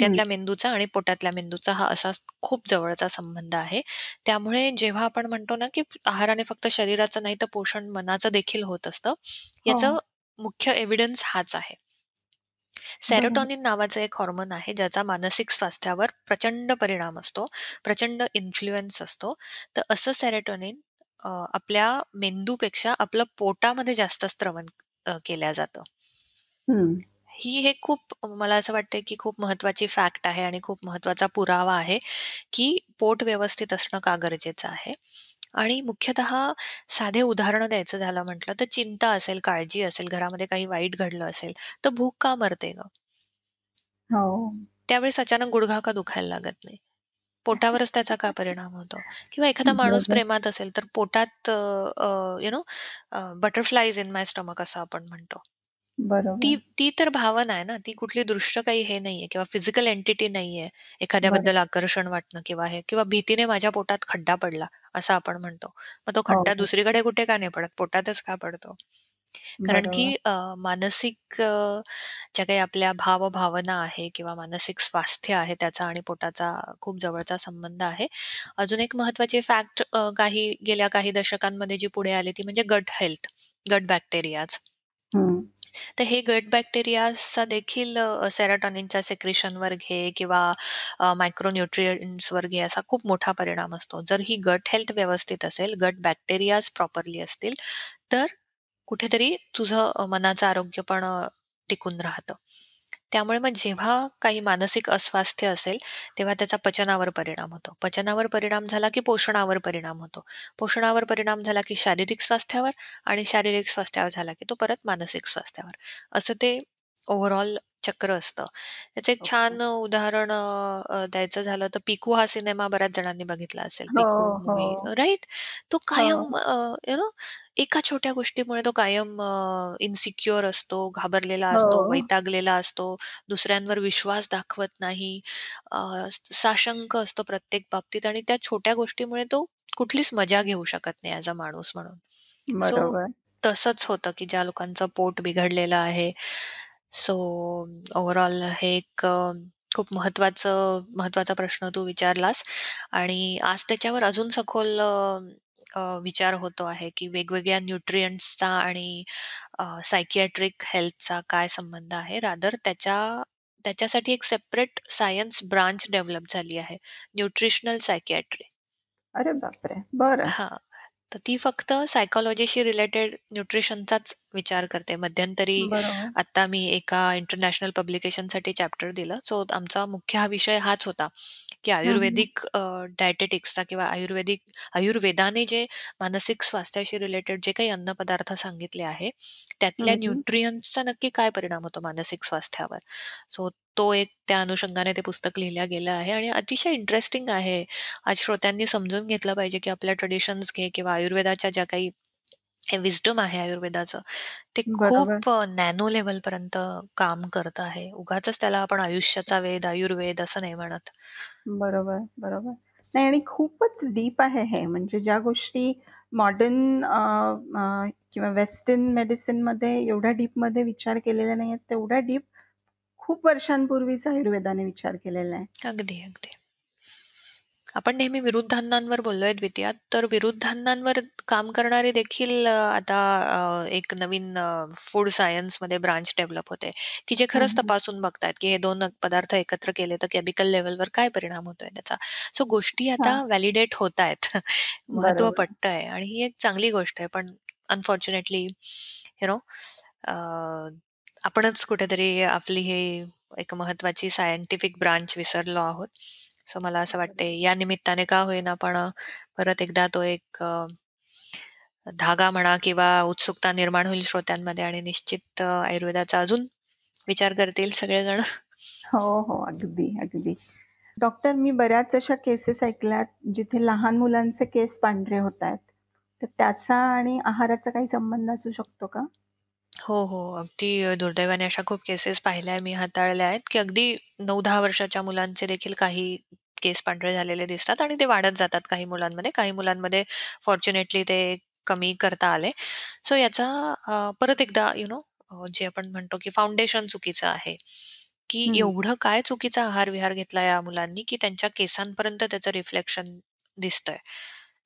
हं. डोक्यातल्या मेंदूचा आणि पोटातल्या मेंदूचा हा असा खूप जवळचा संबंध आहे. त्यामुळे जेव्हा आपण म्हणतो ना, की आहाराने फक्त शरीराचं नाही तर पोषण मनाचं देखील होत असतं. हो. याचं मुख्य एव्हिडन्स हाच आहे. बरोबर. सेरोटोनिन नावाचं एक हॉर्मोन आहे, ज्याचा मानसिक स्वास्थ्यावर प्रचंड परिणाम असतो, प्रचंड इन्फ्लुअन्स असतो. तर असं सेरोटोनिन अ, आपल्या मेंदूपेक्षा आपलं पोटामध्ये जास्त स्त्रवण अ, केल्या जातं. हं. ही हे खूप मला असं वाटतंय, की खूप महत्त्वाची फॅक्ट आहे आणि खूप महत्त्वाचा पुरावा आहे, की पोट व्यवस्थित असणं का गरजेचं आहे. आणि मुख्यतः साधे उदाहरणं द्यायचं झालं म्हटलं, तर चिंता असेल, काळजी असेल, घरामध्ये काही वाईट घडलं असेल, तर भूक का मरते गं? हो. त्यावेळेस अचानक गुडघा का दुखायला लागत नाही? पोटावरच त्याचा का परिणाम होतो? किंवा एखादा माणूस बरोबर. प्रेमात असेल, तर पोटात you know butterflies in my stomach असं आपण म्हणतो. ती बरोबर. ती तर भावना आहे ना, ती कुठली दृश्य काही हे नाहीये किंवा फिजिकल एंटिटी नाहीये. एखाद्याबद्दल बरोबर. आकर्षण वाटणं किंवा हे किंवा भीतीने माझ्या पोटात खड्डा पडला, असं आपण म्हणतो. मग तो खड्डा हो. दुसरीकडे कुठे का नाही पडत? पोटातच का पडतो? कारण की बरोबर. अ, मानसिक अ, ज्या काही आपल्या भावभावना आहे किंवा मानसिक स्वास्थ्य आहे त्याचा आणि पोटाचा खूप जवळचा संबंध आहे. अजून एक महत्त्वाची फॅक्ट काही गेल्या काही दशकांमध्ये जी पुढे आली ती म्हणजे गट हेल्थ, गट बॅक्टेरियाज. हं. तर हे गट बॅक्टेरियाचा देखील अ, सेरोटोनिनच्या सेक्रेशनवर घे किंवा अ, मायक्रोन्यूट्रिएंट्सवर घे असा खूप मोठा परिणाम असतो. जर ही गट हेल्थ व्यवस्थित असेल, गट बॅक्टेरियाज प्रॉपरली असतील, तर कुठेतरी तुझं अ, मनाचं आरोग्य पण अ, टिकून राहतं. त्यामुळे मग जेव्हा काही मानसिक अस्वास्थ्य असेल, तेव्हा त्याचा पचनावर परिणाम होतो. पचनावर परिणाम झाला की पोषणावर परिणाम होतो. पोषणावर परिणाम झाला की शारीरिक स्वास्थ्यावर आणि शारीरिक स्वास्थ्यावर झाला की तो परत मानसिक स्वास्थ्यावर. असं ते ओव्हरऑल चक्र असतं. त्याचं एक. छान उदाहरण अ, अ, द्यायचं झालं तर पिकू हा सिनेमा बऱ्याच जणांनी बघितला असेल. हो, पिकू हो. राइट? तो हो. कायम अ, यू नो एका छोट्या गोष्टीमुळे तो कायम अ, इन्सिक्युअर असतो, घाबरलेला असतो, हो. वैतागलेला असतो, दुसऱ्यांवर विश्वास दाखवत नाही, अ, साशंक असतो प्रत्येक बाबतीत आणि त्या छोट्या गोष्टीमुळे तो कुठलीच मजा घेऊ शकत नाही ॲज अ माणूस म्हणून. सो बरोबर. तसंच होतं, की ज्या लोकांचं पोट बिघडलेलं आहे. सो ओव्हरऑल हे एक अ, खूप महत्त्वाचं महत्त्वाचा प्रश्न तू विचारलास आणि आज त्याच्यावर अजून सखोल अ, अ, विचार होतो आहे, की वेगवेगळ्या न्यूट्रिएंट्सचा आणि अ, सायकियाट्रिक हेल्थचा काय संबंध आहे. रादर त्याच्या त्याच्यासाठी एक सेपरेट सायन्स ब्रांच डेव्हलप झाली आहे. Nutritional psychiatry. अरे बापरे! बरं. हां. तर ती फक्त सायकॉलॉजीशी रिलेटेड न्यूट्रिशनचाच विचार करते. मध्यंतरी बरोबर. आता मी एका इंटरनॅशनल पब्लिकेशनसाठी चॅप्टर दिलं. सो आमचा मुख्य हा विषय हाच होता, की हं, हं. आयुर्वेदिक अ, डायटेटिक्सचा किंवा आयुर्वेदिक आयुर्वेदाने जे मानसिक स्वास्थ्याशी रिलेटेड जे काही अन्नपदार्थ सांगितले आहे, त्यातल्या हं, हं. नक्की काय परिणाम होतो मानसिक स्वास्थ्यावर. सो तो एक त्या अनुषंगाने ते पुस्तक लिहिलं गेलं आहे आणि अतिशय इंटरेस्टिंग आहे. आज श्रोत्यांनी समजून घेतलं पाहिजे, की आपल्या ट्रेडिशन्स घे किंवा आयुर्वेदाच्या ज्या काही विस्डम आहे आयुर्वेदाचं, ते बरोबर. खूप अ, नॅनो लेव्हलपर्यंत काम करत आहे. उगाचच त्याला आपण आयुष्याचा वेद, आयुर्वेद असं नाही म्हणत. बरोबर, बरोबर. नाही आणि खूपच डीप आहे हे. म्हणजे ज्या गोष्टी मॉडर्न अ, अ, किंवा वेस्टर्न मेडिसिनमध्ये एवढ्या डीपमध्ये विचार केलेल्या नाहीयेत, तेवढ्या डीप खूप वर्षांपूर्वीच आयुर्वेदाने विचार केलेला आहे. अगदी, अगदी. आपण नेहमी विरुद्धांनांवर बोललोय द्वितीयात, तर विरुद्धांनांवर काम करणारे देखील अ, आता अ, एक नवीन अ, फूड सायन्समध्ये ब्रांच डेव्हलप होते, की जे हं, खरंच हं. तपासून बघतायत, की हे 2 पदार्थ एकत्र केले तर केमिकल लेव्हलवर काय परिणाम होतोय त्याचा. सो गोष्टी. आता व्हॅलिडेट होतायत. महत्त्व बरोबर. पटतंय आणि ही एक चांगली गोष्ट आहे. पण अनफॉर्च्युनेटली यू नो आपणच कुठेतरी आपली ही एक महत्त्वाची सायंटिफिक ब्रांच विसरलो आहोत. सो मला असं. वाटतंय या निमित्ताने का होईना पण अ, परत एकदा तो एक अ, धागा म्हणा किंवा उत्सुकता निर्माण होईल श्रोत्यांमध्ये आणि निश्चित अ, आयुर्वेदाचा अजून विचार करतील सगळेजण. हो, हो. अगदी, अगदी. डॉक्टर मी बऱ्याच अशा केसेस ऐकल्यात, जिथे लहान मुलांचे केस पांढरे होतायत. तर त्याचा आणि आहाराचा काही संबंध असू शकतो का? हो, हो. अगदी अ, दुर्दैवाने अशा खूप केसेस पाहिल्या मी हाताळल्या आहेत, की अगदी 9-10 वर्षाच्या मुलांचे देखील काही केस पांढरे झालेले दिसतात आणि ते वाढत जातात काही मुलांमध्ये. काही मुलांमध्ये फॉर्च्युनेटली ते कमी करता आले. सो याचा अ, परत एकदा यू नो जे आपण म्हणतो, की फाउंडेशन चुकीचं आहे, की हं, एवढं काय चुकीचा आहार-विहार घेतला या मुलांनी, की त्यांच्या केसांपर्यंत त्याचं रिफ्लेक्शन दिसतंय.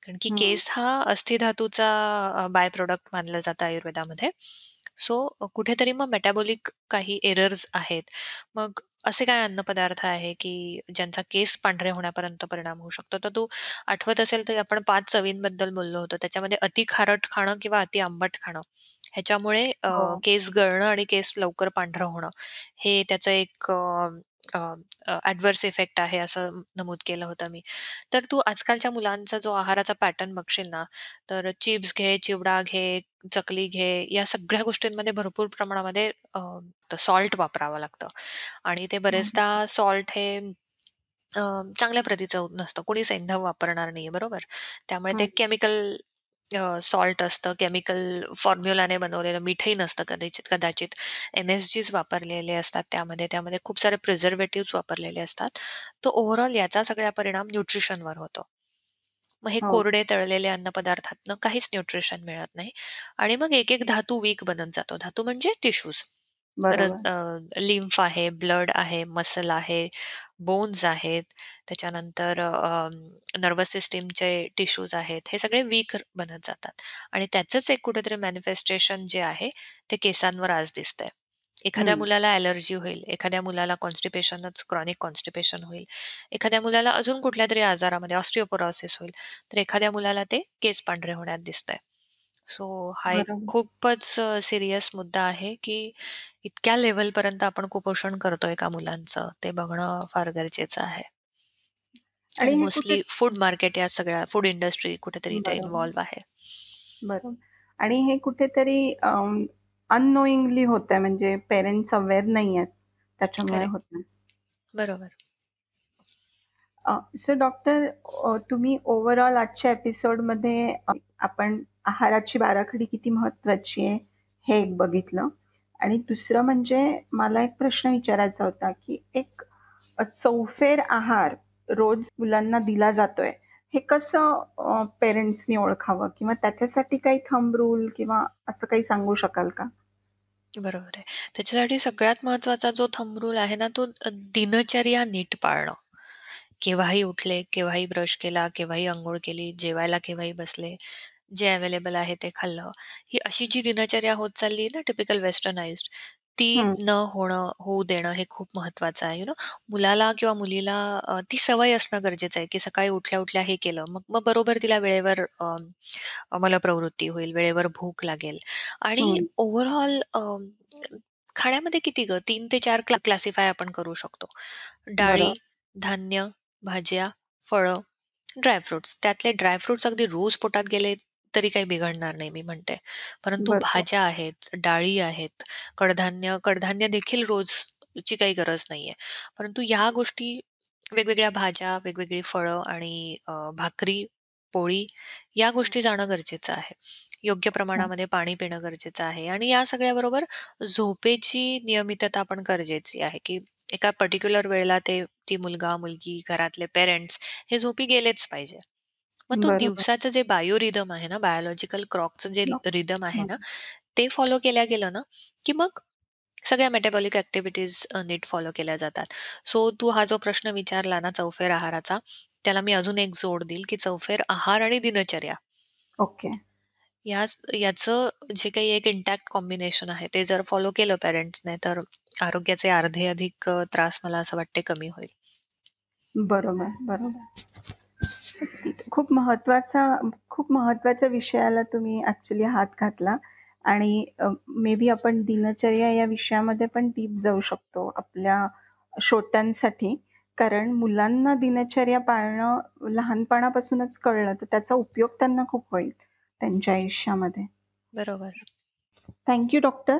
कारण की हं, केस हा अस्थिधातूचा बाय प्रॉडक्ट मानला जातं आयुर्वेदामध्ये. सो अ, कुठेतरी मग मेटाबॉलिक काही एरर्स आहेत. मग असे काय अन्नपदार्थ आहे, की ज्यांचा केस पांढरे होण्यापर्यंत परिणाम होऊ शकतो? तर तू आठवत असेल तर आपण 5 चवींबद्दल बोललो होतो. त्याच्यामध्ये अति खारट खाणं किंवा अति आंबट खाणं ह्याच्यामुळे अ, हो. केस गळणं आणि केस लवकर पांढरं होणं हे त्याचं एक अ, अ, इफेक्ट आहे असं नमूद केलं होतं मी. तर तू आजकालच्या मुलांचा जो आहाराचा पॅटर्न बघशील ना, तर चिप्स घे, चिवडा घे, चकली घे, या सगळ्या गोष्टींमध्ये भरपूर प्रमाणामध्ये अ, सॉल्ट वापरावं लागतं आणि ते हं, बरेचदा सॉल्ट हे अ, चांगल्या प्रतीचं नसतं. कोणी सैंधव वापरणार नाहीये, बरोबर? त्यामुळे ते हं, केमिकल सॉल्ट असतं, केमिकल फॉर्म्युलाने बनवलेलं मीठही नसतं कदाचित कदाचित. एम-एस-जीच वापरलेले असतात त्यामध्ये. त्यामध्ये खूप सारे प्रिझर्व्हेटिव्हज वापरलेले असतात. तर ओव्हरऑल याचा सगळा परिणाम न्यूट्रिशनवर होतो. मग हे हो. कोरडे तळलेले अन्नपदार्थातनं काहीच न्यूट्रिशन मिळत नाही आणि मग एक-एक धातू वीक बनत जातो. धातू म्हणजे टिश्यूज. बरोबर. अ, लिम्फ आहे, ब्लड आहे, मसल आहे, बोन्स आहेत, त्याच्यानंतर अ, नर्व्हस सिस्टमचे टिश्यूज आहेत. हे सगळे वीक बनत जातात आणि त्याचंच एक कुठेतरी मॅनिफेस्टेशन जे आहे, ते केसांवर आज दिसतंय. एखाद्या हं. मुलाला ॲलर्जी होईल, एखाद्या मुलाला कॉन्स्टिपेशनच क्रॉनिक कॉन्स्टिपेशन होईल, एखाद्या मुलाला अजून कुठल्यातरी आजारामध्ये ऑस्टिओपोरोसिस होईल, तर एखाद्या मुलाला ते केस पांढरे होण्यात दिसतंय. सो हा एक बरोबर. खूपच अ, सीरियस मुद्दा आहे, की इतक्या लेव्हलपर्यंत आपण कुपोषण करतोय का मुलांचं, ते बघणं फार गरजेचं आहे. आणि आणि हे कुठे मोस्टली फूड मार्केट या सगळ्या फूड इंडस्ट्री कुठेतरी इथे बरोबर. आहे. बरोबर. आणि हे कुठेतरी अननोईंगली होत आहे म्हणजे पेरेंट्स अवेअर नाही आहेत त्याच्यामुळे करेक्ट. होत बरोबर. सो डॉक्टर तुम्ही ओव्हरऑल आजच्या एपिसोडमध्ये आपण आहाराची बाराखडी किती महत्वाची आहे हे एक बघितलं आणि दुसरं म्हणजे मला एक प्रश्न विचारायचा होता की एक चौफेर आहार रोज मुलांना दिला जातोय हे कसं पेरेंट्सनी ओळखावं किंवा त्याच्यासाठी काही थंब रूल किंवा असं काही सांगू शकाल का बरोबर आहे. त्याच्यासाठी सगळ्यात महत्त्वाचा जो थंब रूल आहे ना, तो दिनचर्या नीट पाळणं. केव्हाही उठले, केव्हाही ब्रश केला, केव्हाही अंघोळ केली, जेवायला केव्हाही बसले, जे अवेलेबल आहे ते खाल्लं. ही अशी जी दिनचर्या होत चालली आहे ना टिपिकल वेस्टर्नाइज्ड, ती हं, न होणं होऊ देणं हे खूप महत्त्वाचं आहे. यू नो मुलाला किंवा मुलीला अ, ती सवय असणं गरजेचं आहे, की सकाळी उठल्या-उठल्या हे केलं. मग मग बरोबर तिला वेळेवर अ, मलप्रवृत्ती होईल, वेळेवर भूक लागेल आणि हं. ओव्हरऑल खाण्यामध्ये किती गं 3 ते 4 क्ला क्लासिफाय आपण करू शकतो. डाळी, बरं. धान्य, भाज्या, फळं, ड्रायफ्रुट्स. त्यातले ड्रायफ्रुट्स अगदी रोज पोटात गेले तरी काही बिघडणार नाही मी म्हणते. परंतु बरोबर. भाज्या आहेत, डाळी आहेत, कडधान्य कडधान्य देखील रोजची काही गरज नाहीये. परंतु ह्या गोष्टी वेगवेगळ्या भाज्या, वेगवेगळी फळं आणि अ, भाकरी, पोळी या गोष्टी जाणं गरजेचं आहे. योग्य हां. प्रमाणामध्ये पाणी पिणं गरजेचं आहे आणि या सगळ्याबरोबर झोपेची नियमितता पण गरजेची आहे, की एका पर्टिक्युलर वेळेला ते ती मुलगा, मुलगी, घरातले पेरेंट्स हे झोपी गेलेच पाहिजे. मग तो बरोबर. दिवसाचं जे बायो रिदम आहे ना, बायोलॉजिकल क्लॉकचं जे नक्की. रिदम आहे हं. ना, ते फॉलो केल्या गेलं ना, की मग सगळ्या मेटाबॉलिक ॲक्टिव्हिटीज नीट फॉलो केल्या जातात. सो तू हा जो प्रश्न विचारला ना चौफेर आहाराचा, त्याला मी अजून एक जोड देईल, की चौफेर आहार आणि दिनचर्या ओके. याच याचं जे काही एक इंटॅक्ट कॉम्बिनेशन आहे, ते जर फॉलो केलं पॅरेंट्सने, तर आरोग्याचे अर्धे अधिक अ, त्रास मला असं वाटते कमी होईल. बरोबर, बरोबर. खूप महत्त्वाचा खूप महत्त्वाच्या विषयाला तुम्ही ॲक्चुअली हात घातला आणि मे बी आपण दिनचर्या या विषयामध्ये पण डीप जाऊ शकतो आपल्या श्रोत्यांसाठी. कारण मुलांना दिनचर्या पाळणं लहानपणापासूनच कळलं, तर त्याचा उपयोग त्यांना खूप होईल त्यांच्या आयुष्यामध्ये. बरोबर. Thank you doctor.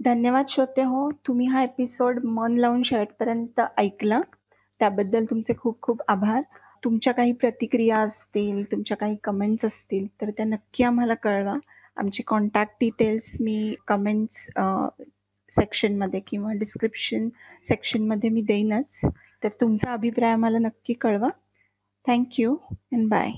धन्यवाद श्रोते हो. तुम्ही हा एपिसोड मन लावून शेवटपर्यंत ऐकला. त्याबद्दल तुमचे खूप खूप आभार. तुमच्या काही प्रतिक्रिया असतील, तुमच्या काही कमेंट्स असतील, तर त्या नक्की आम्हाला कळवा. आमचे कॉन्टॅक्ट डिटेल्स मी कमेंट्स सेक्शनमध्ये किंवा डिस्क्रिप्शन सेक्शनमध्ये मी देईनच. तर तुमचा अभिप्राय आम्हाला नक्की कळवा. Thank you and bye.